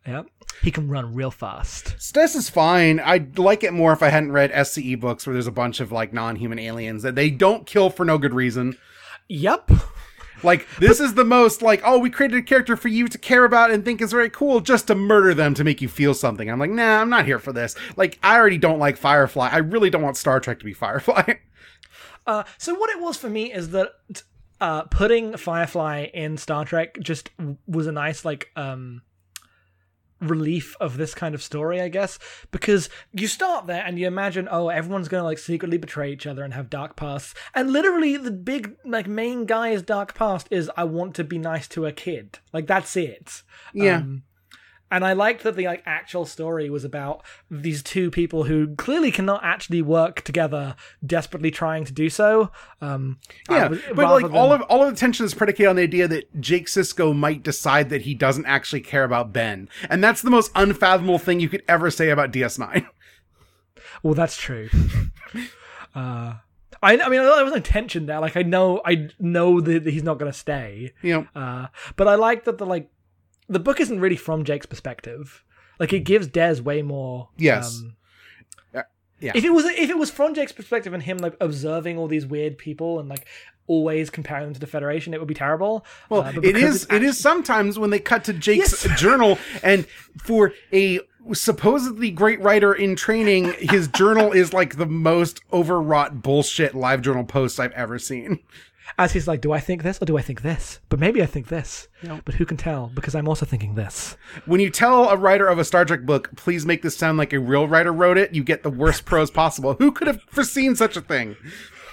Yeah, he can run real fast. Stess is fine. I'd like it more if I hadn't read SCE books where there's a bunch of like non-human aliens that they don't kill for no good reason. Yep. Like this is the most like, oh, we created a character for you to care about and think is very cool just to murder them to make you feel something. I'm like, nah, I'm not here for this. Like, I already don't like Firefly. I really don't want Star Trek to be Firefly. Uh, so what it was for me is that uh, putting Firefly in Star Trek just w- was a nice like um, relief of this kind of story, I guess, because you start there and you imagine, oh, everyone's gonna like secretly betray each other and have dark pasts, and literally the big like main guy's dark past is I want to be nice to a kid, like that's it. Yeah. Um, and I liked that the like actual story was about these two people who clearly cannot actually work together, desperately trying to do so. Um, yeah, but like than- all of all of the tension is predicated on the idea that Jake Sisko might decide that he doesn't actually care about Ben, and that's the most unfathomable thing you could ever say about DS9. well, that's true. uh, I, I mean, there was no tension there. Like, I know, I know that he's not going to stay. know, Uh, but I like that the like the book isn't really from Jake's perspective. Like, it gives Des way more. Yes. um, Uh, yeah. If it was if it was from Jake's perspective and him like observing all these weird people and like always comparing them to the Federation, it would be terrible. Well, Uh, it is. it's It is sometimes when they cut to Jake's journal, and for a supposedly great writer in training, his journal is like the most overwrought bullshit live journal post I've ever seen. As he's like, do I think this or do I think this? But maybe I think this. But who can tell? Because I'm also thinking this. When you tell a writer of a Star Trek book, please make this sound like a real writer wrote it, you get the worst prose possible. Who could have foreseen such a thing?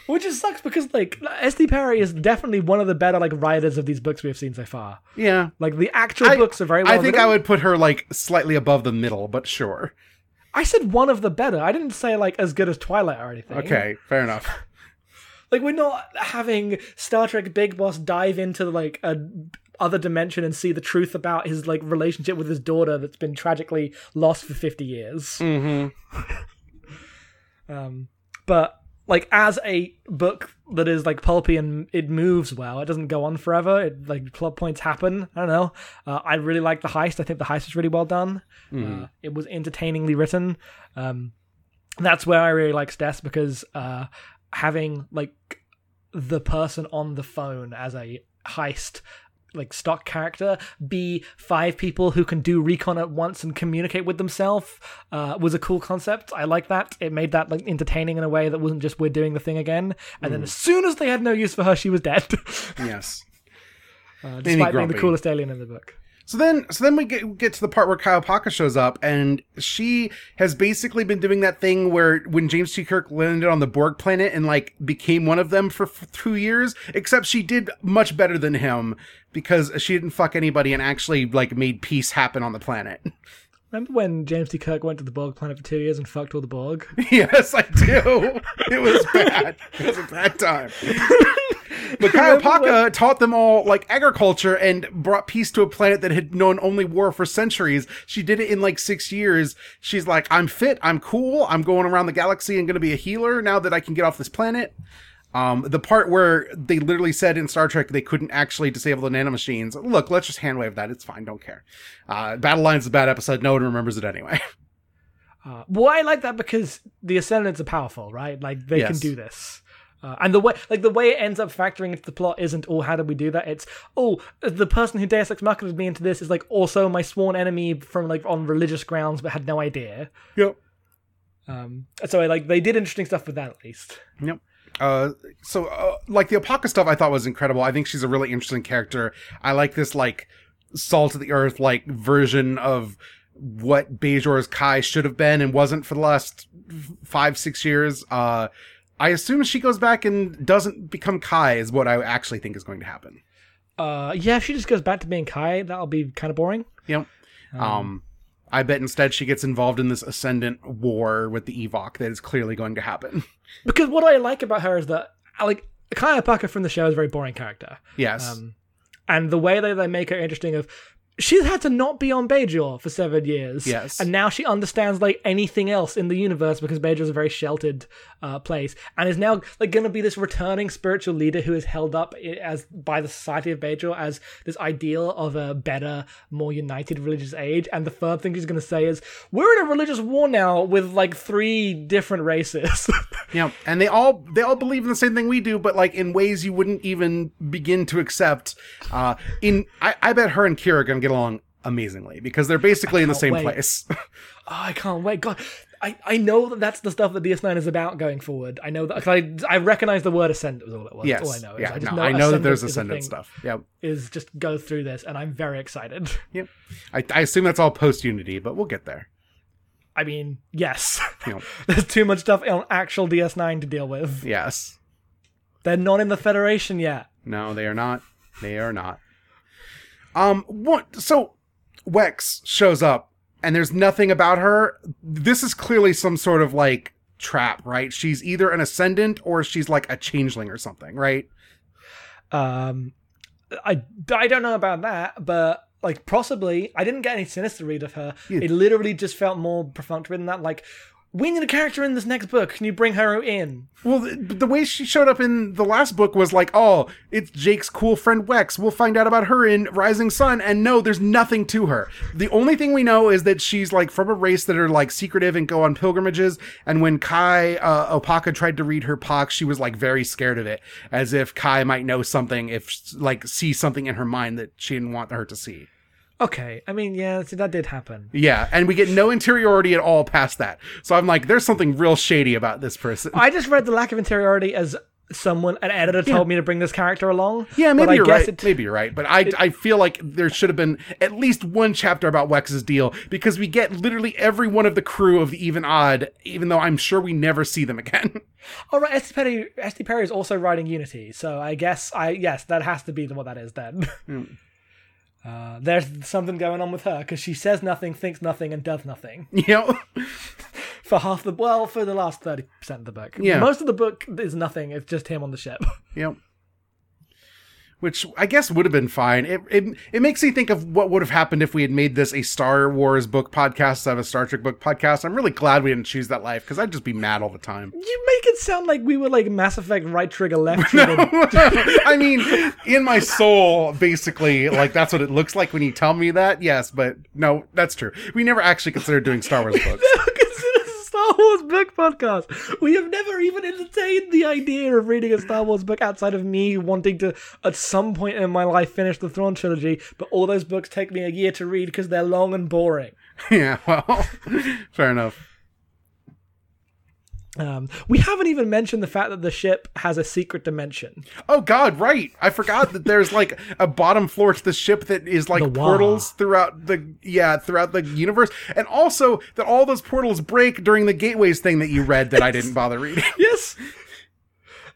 Which just sucks because like S.D. Perry is definitely one of the better like writers of these books we have seen so far. Yeah. Like the actual I, books are very well I think written. I would put her like slightly above the middle, but sure. I said one of the better. I didn't say like as good as Twilight or anything. Okay, fair enough. Like we're not having Star Trek Big Boss dive into like a other dimension and see the truth about his like relationship with his daughter that's been tragically lost for 50 years. Mm-hmm. Um but like as a book that is like pulpy and it moves well, it doesn't go on forever. It like plot points happen. I don't know. Uh, I really like the heist. I think the heist is really well done. Uh, it was entertainingly written. Um, that's where I really like Stess because uh, having like the person on the phone as a heist like stock character be five people who can do recon at once and communicate with themselves uh, was a cool concept. I like that. It made that like entertaining in a way that wasn't just we're doing the thing again. And then as soon as they had no use for her, she was dead. Yes. uh, despite being the coolest alien in the book. So then, so then we get get to the part where Kai Opaka shows up, and she has basically been doing that thing where when James T. Kirk landed on the Borg planet and like became one of them for f- two years, except she did much better than him because she didn't fuck anybody and actually like made peace happen on the planet. Remember when James T. Kirk went to the Borg planet for two years and fucked all the Borg? yes, I do. It was bad. It was a bad time. But Kai Opaka taught them all like agriculture and brought peace to a planet that had known only war for centuries. She did it in like six years. She's like, I'm fit, I'm cool, I'm going around the galaxy and gonna be a healer now that I can get off this planet. Um, the part where they literally said in Star Trek they couldn't actually disable the nanomachines. Look, let's just handwave that. It's fine. Don't care. Uh, Battle Lines is a bad episode. No one remembers it anyway. Uh, well, I like that because the Ascendants are powerful, right? Like they can do this. Uh, and the way, like the way it ends up factoring into the plot isn't, oh, how did we do that? It's, oh, the person who Deus Ex Machina me into this is like also my sworn enemy from like on religious grounds, but had no idea. yep. Um, so like they did interesting stuff with that at least. Yep. Uh, so uh, like the Opaka stuff, I thought was incredible. I think she's a really interesting character. I like this like salt of the earth like version of what Bajor's Kai should have been and wasn't for the last five six years. Uh, I assume she goes back and doesn't become Kai is what I actually think is going to happen. Uh, yeah, if she just goes back to being Kai, that'll be kind of boring. Yep. Um, I bet instead she gets involved in this ascendant war with the Eav'oq that is clearly going to happen. Because what I like about her is that, like, Kai Opaka from the show is a very boring character. yes. Um, and the way that they make her interesting of she's had to not be on Bajor for seven years. Yes. And now she understands like anything else in the universe because Bajor is a very sheltered uh, place and is now like going to be this returning spiritual leader who is held up as by the society of Bajor as this ideal of a better, more united religious age. And the third thing she's going to say is, "We're in a religious war now with like three different races." Yeah, and they all they all believe in the same thing we do, but like in ways you wouldn't even begin to accept. Uh, in I, I bet her and Kira are gonna get along amazingly because they're basically in the same wait. place. Oh, I can't wait. God, I, I know that that's the stuff that DS9 is about going forward. I know that I I recognize the word ascent was all it was. yes, That's all I know. yeah, I just no, I know that there's ascendant is a ascendant thing, stuff. Yep, Is just go through this, and I'm very excited. yep. I, I assume that's all post Unity, but we'll get there. I mean, yes, know, there's too much stuff on actual DS9 to deal with. yes, They're not in the Federation yet. no, they are not. They are not. Um, what? So Wex shows up, and there's nothing about her. This is clearly some sort of like trap, right? She's either an ascendant or she's like a changeling or something, right? Um, I I don't know about that, but like possibly I didn't get any sinister read of her. Yeah. It literally just felt more perfunctory than that. Like, we need a character in this next book. Can you bring her in? Well, the, the way she showed up in the last book was like, oh, it's Jake's cool friend Wex. We'll find out about her in Rising Sun. And no, there's nothing to her. The only thing we know is that she's like from a race that are like secretive and go on pilgrimages. And when Kai uh, Opaka tried to read her Pox, she was like very scared of it, as if Kai might know something, if like see something in her mind that she didn't want her to see. Okay, I mean, yeah, see, that did happen. Yeah, and we get no interiority at all past that. So I'm like, there's something real shady about this person. I just read the lack of interiority as someone, an editor, told me to bring this character along. Yeah, maybe you're right. It, maybe you're right, but I I feel like there should have been at least one chapter about Wex's deal because we get literally every one of the crew of the Even Odd, even though I'm sure we never see them again. All right, S.D. Perry, S.D. Perry is also writing Unity, so I guess I yes, that has to be what that is then. Hmm. Uh, there's something going on with her because she says nothing, thinks nothing, and does nothing know? for half the well for the last thirty percent of the book. Yeah. most of the book is nothing. It's just him on the ship. Yep. Which I guess would have been fine. It, it it makes me think of what would have happened if we had made this a Star Wars book podcast instead of a Star Trek book podcast. I'm really glad we didn't choose that life because I'd just be mad all the time. You make it sound like we were like Mass Effect right trigger, left trigger. I mean, in my soul, basically, like that's what it looks like when you tell me that. Yes, but no, that's true. We never actually considered doing Star Wars books. Star Wars book podcast. We have never even entertained the idea of reading a Star Wars book outside of me wanting to, at some point in my life, finish the Thrawn trilogy. But all those books take me a year to read because they're long and boring. yeah, well, fair enough. Um, we haven't even mentioned the fact that the ship has a secret dimension. Oh God, right. I forgot that there's like a bottom floor to the ship that is like portals throughout the yeah, throughout the universe. And also that all those portals break during the gateways thing that you read that I didn't bother reading. Yes.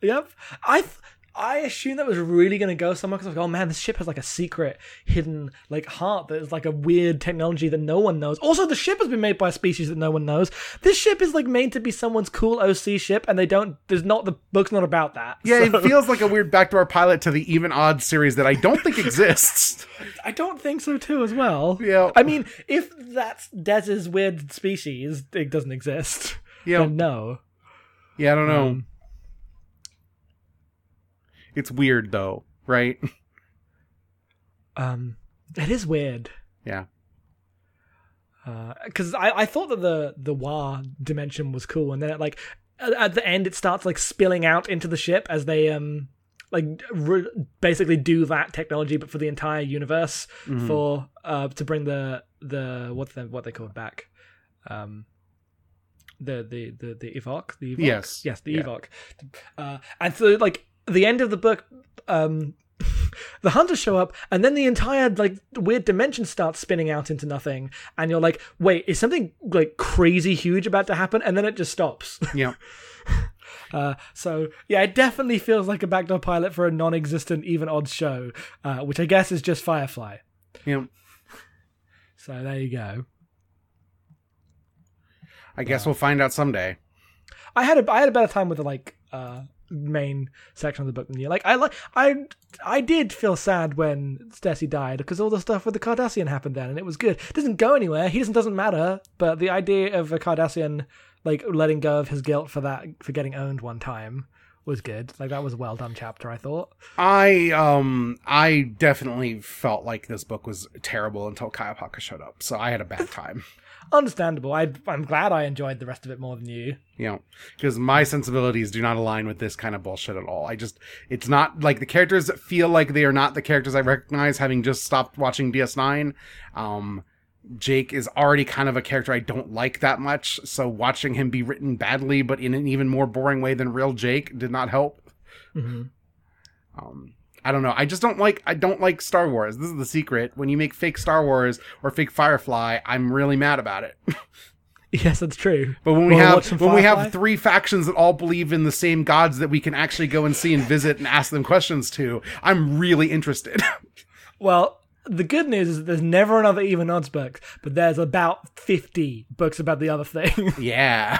yep. I th- I assumed that was really going to go somewhere because I was like, oh man, this ship has like a secret hidden like heart that is like a weird technology that no one knows. Also, the ship has been made by a species that no one knows. This ship is like made to be someone's cool OC ship, and they don't. There's not the book's not about that. Yeah, So- it feels like a weird backdoor pilot to the even odds series that I don't think exists. I don't think so too as well. Yeah. I mean, if that's Dez's weird species, it doesn't exist. Yeah. no. Yeah, I don't know. Um, it's weird though, right? Um, it is weird. yeah. Uh, because I, I thought that the the Wa dimension was cool, and then it like at, at the end it starts like spilling out into the ship as they um like re- basically do that technology, but for the entire universe for uh to bring the the what the what they call it back, um. The the the the Eav'oq the Eav'oq? Yes. yes the Yeah. Eav'oq, uh, and so like the end of the book, um, the hunters show up and then the entire like weird dimension starts spinning out into nothing and you're like wait is something like crazy huge about to happen and then it just stops Yeah. uh, so yeah it definitely feels like a backdoor pilot for a non-existent even odds show uh, which i guess is just firefly Yeah. so there you go I guess we'll find out someday. i had a i had a better time with the like uh main section of the book than you. Like i like i i did feel sad when Stacy died because all the stuff with the Cardassian happened then and it was good. It doesn't go anywhere. He doesn't doesn't matter. But the idea of a Cardassian like letting go of his guilt for that for getting owned one time was good. Like that was a well done chapter i thought. I um I definitely felt like this book was terrible until Kai Opaka showed up. So I had a bad time. Understandable I, i'm glad i enjoyed the rest of it more than you You know, because my sensibilities do not align with this kind of bullshit at all. I just it's not like the characters feel like they are not the characters I recognize having just stopped watching DS9. Um Jake is already kind of a character I don't like that much, so watching him be written badly but in an even more boring way than real Jake did not help. Mhm. Um, I don't know. I just don't like. I don't like Star Wars. This is the secret. When you make fake Star Wars or fake Firefly, I'm really mad about it. yes that's true But when we Wanna watch have some when we Firefly? have three factions that all believe in the same gods that we can actually go and see and visit and ask them questions to, I'm really interested. Well, the good news is that there's never another even odds book, but there's about 50 books about the other thing. yeah.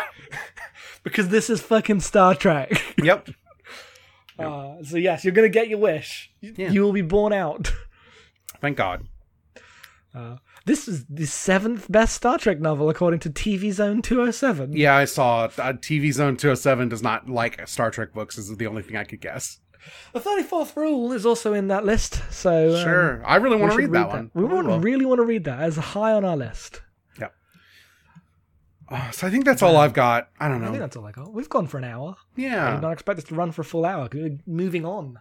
because this is fucking Star Trek. Yep. Uh, so, yes, you're going to get your wish. Yeah. You will be born out. Thank God. This is the seventh best Star Trek novel, according to TV Zone 207. Yeah, I saw. Uh, TV Zone 207 does not like Star Trek books. Is the only thing I could guess. The 34th Rule is also in that list, so. um, Sure. I really want to should read that one. We want, really want to read that. as high on our list. Uh, so I think that's all I've got. I don't know. I think that's all I got. We've gone for an hour. Yeah. I did not expect us to run for a full hour. We're moving on.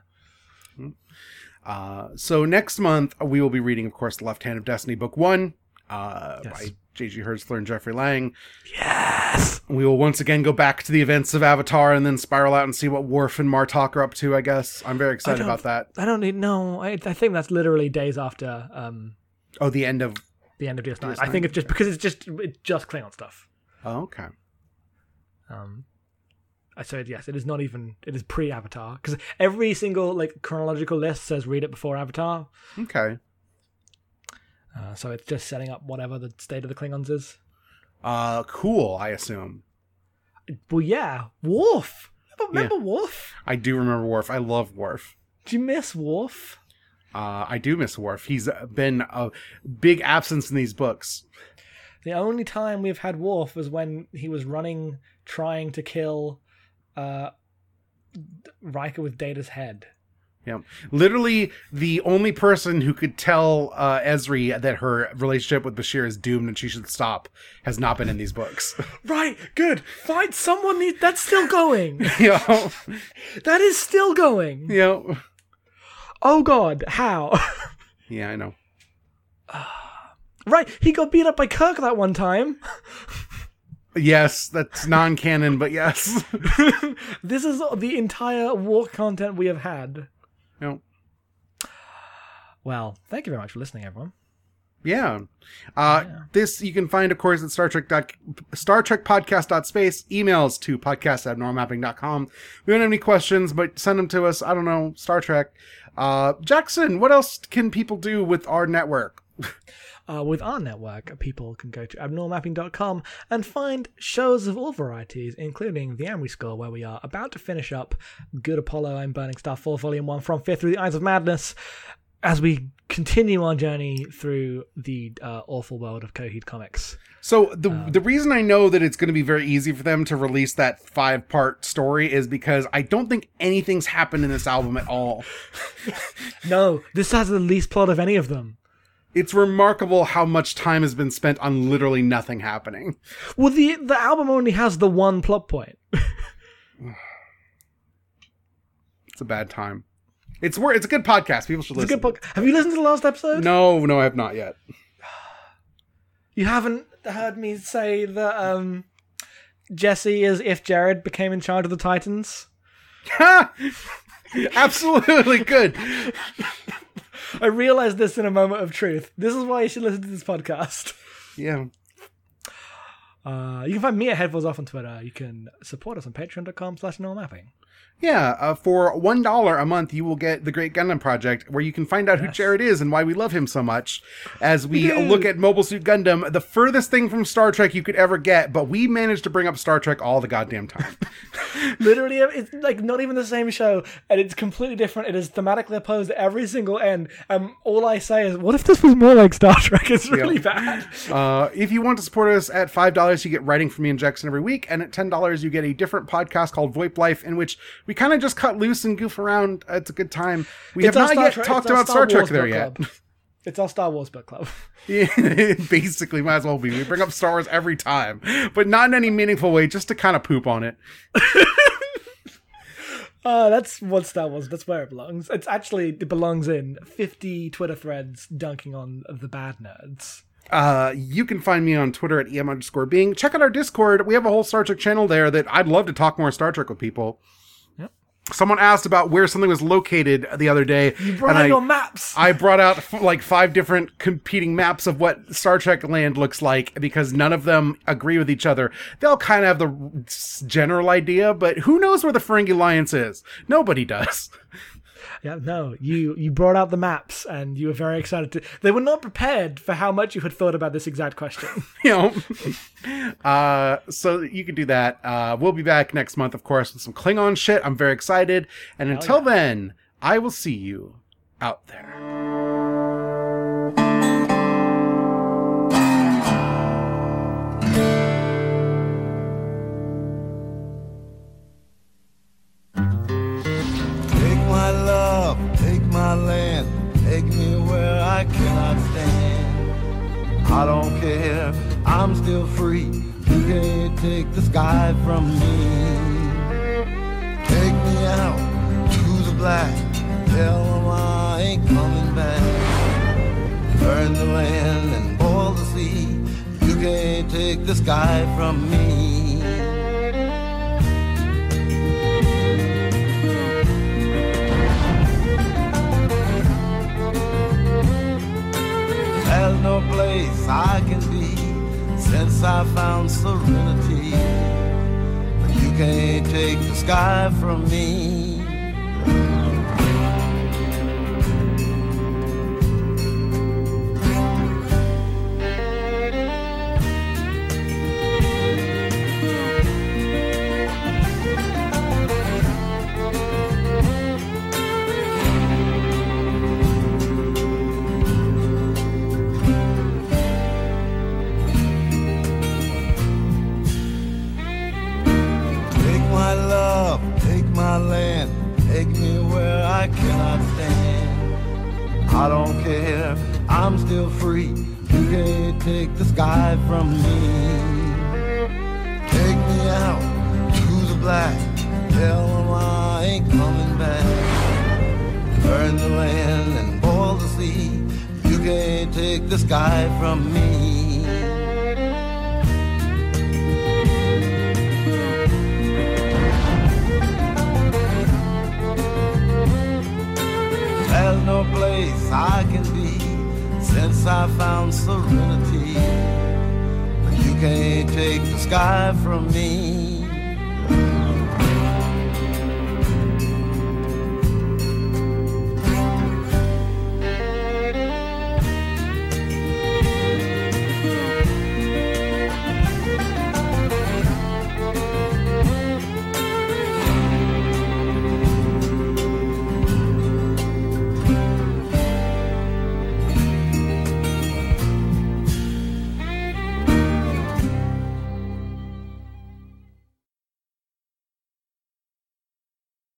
Uh, so next month we will be reading, of course, The Left Hand of Destiny, Book One, uh, Yes. by J.G. Hertzler and Jeffrey Lang. Yes! We will once again go back to the events of Avatar and then spiral out and see what Worf and Martok are up to. I guess I'm very excited about that. I don't need no. I, I think that's literally days after um Oh, the end of. the end of DS9. DS9, I think it's just because it's just it's just Klingon stuff. Oh, okay. Um, I said yes. It is not even. It is pre-Avatar because every single like chronological list says read it before Avatar. Okay. Uh, so it's just setting up whatever the state of the Klingons is. Uh, cool. I assume. Well, yeah, Worf. Remember, remember Worf? I do remember Worf. I love Worf. Do you miss Worf? Uh, I do miss Worf. He's been a big absence in these books. The only time we've had Worf was when he was running, trying to kill uh, Riker with Data's head. Yeah, literally the only person who could tell uh, Ezri that her relationship with Bashir is doomed and she should stop has not been in these books. Right, good. Find someone need- that's still going. know, that is still going. know. Oh God, how? Yeah, I know. Right, he got beat up by Kirk that one time. Yes, that's non-canon, but yes. This is the entire war content we have had. know, Well, thank you very much for listening, everyone. yeah. Uh, This you can find, of course, at Star Trek dot, Star Trek Podcast space. Emails to podcast at normalmapping.com. We don't have any questions, but send them to us. I don't know, Star Trek. Uh, Jackson, what else can people do with our network? Uh, with our network, people can go to abnormapping.com and find shows of all varieties, including the Amory Score, where we are about to finish up Good Apollo I'm Burning Star 4 Volume 1 from Fear Through the Eyes of Madness as we continue our journey through the uh, awful world of Coheed Comics. So the the reason I know that it's going to be very easy for them to release that five part story is because I don't think anything's happened in this album at all. No, this has the least plot of any of them. It's remarkable how much time has been spent on literally nothing happening. Well, the the album only has the one plot point. It's a bad time. It's wor- It's a good podcast. People should It's a good book. Have you listened to the last episode? No, no, I have not yet. You haven't heard me say that um, Jesse is if Jared became in charge of the Titans. Absolutely good. I realized this in a moment of truth. This is why you should listen to this podcast. Yeah. Uh, you can find me at Headphones Off on Twitter. You can support us on patreon.com slash mapping. Yeah, uh, for one dollar a month, you will get the Great Gundam Project, where you can find out who Jared is and why we love him so much. As we look at Mobile Suit Gundam, the furthest thing from Star Trek you could ever get, but we managed to bring up Star Trek all the goddamn time. Literally, it's like not even the same show, and it's completely different. It is thematically opposed at every single end. Um, all I say is, what if this was more like Star Trek? It's really bad. Uh, if you want to support us at five dollars, you get writing from me and Jackson every week, and at ten dollars, you get a different podcast called VoIP Life, in which we kind of just cut loose and goof around. It's a good time. We It's have not Star yet Trek- talked about Star Trek Wars there yet. It's our Star Wars book club. Yeah, basically, might as well be. We bring up Star Wars every time, but not in any meaningful way, just to kind of poop on it. Uh, that's what Star Wars. That's where it belongs. It's actually it belongs in fifty Twitter threads dunking on the bad nerds. Uh, you can find me on Twitter at em underscore being. Check out our Discord. We have a whole Star Trek channel there that I'd love to talk more Star Trek with people. Someone asked about where something was located the other day. You brought and out I- your maps. I brought out f- like five different competing maps of what Star Trek land looks like because none of them agree with each other. They all kind of have the general idea, but who knows where the Ferengi Alliance is? Nobody does. yeah, no, you you brought out the maps, and you were very excited to. They were not prepared for how much you had thought about this exact question. you know. Uh, so you can do that. Uh, we'll be back next month, of course, with some Klingon shit. I'm very excited. And until yeah. then, I will see you out there. I don't care, I'm still free. You can't take the sky from me. Take me out to the black, tell them I ain't coming back. Burn the land and boil the sea. You can't take the sky from me. Take the sky from me.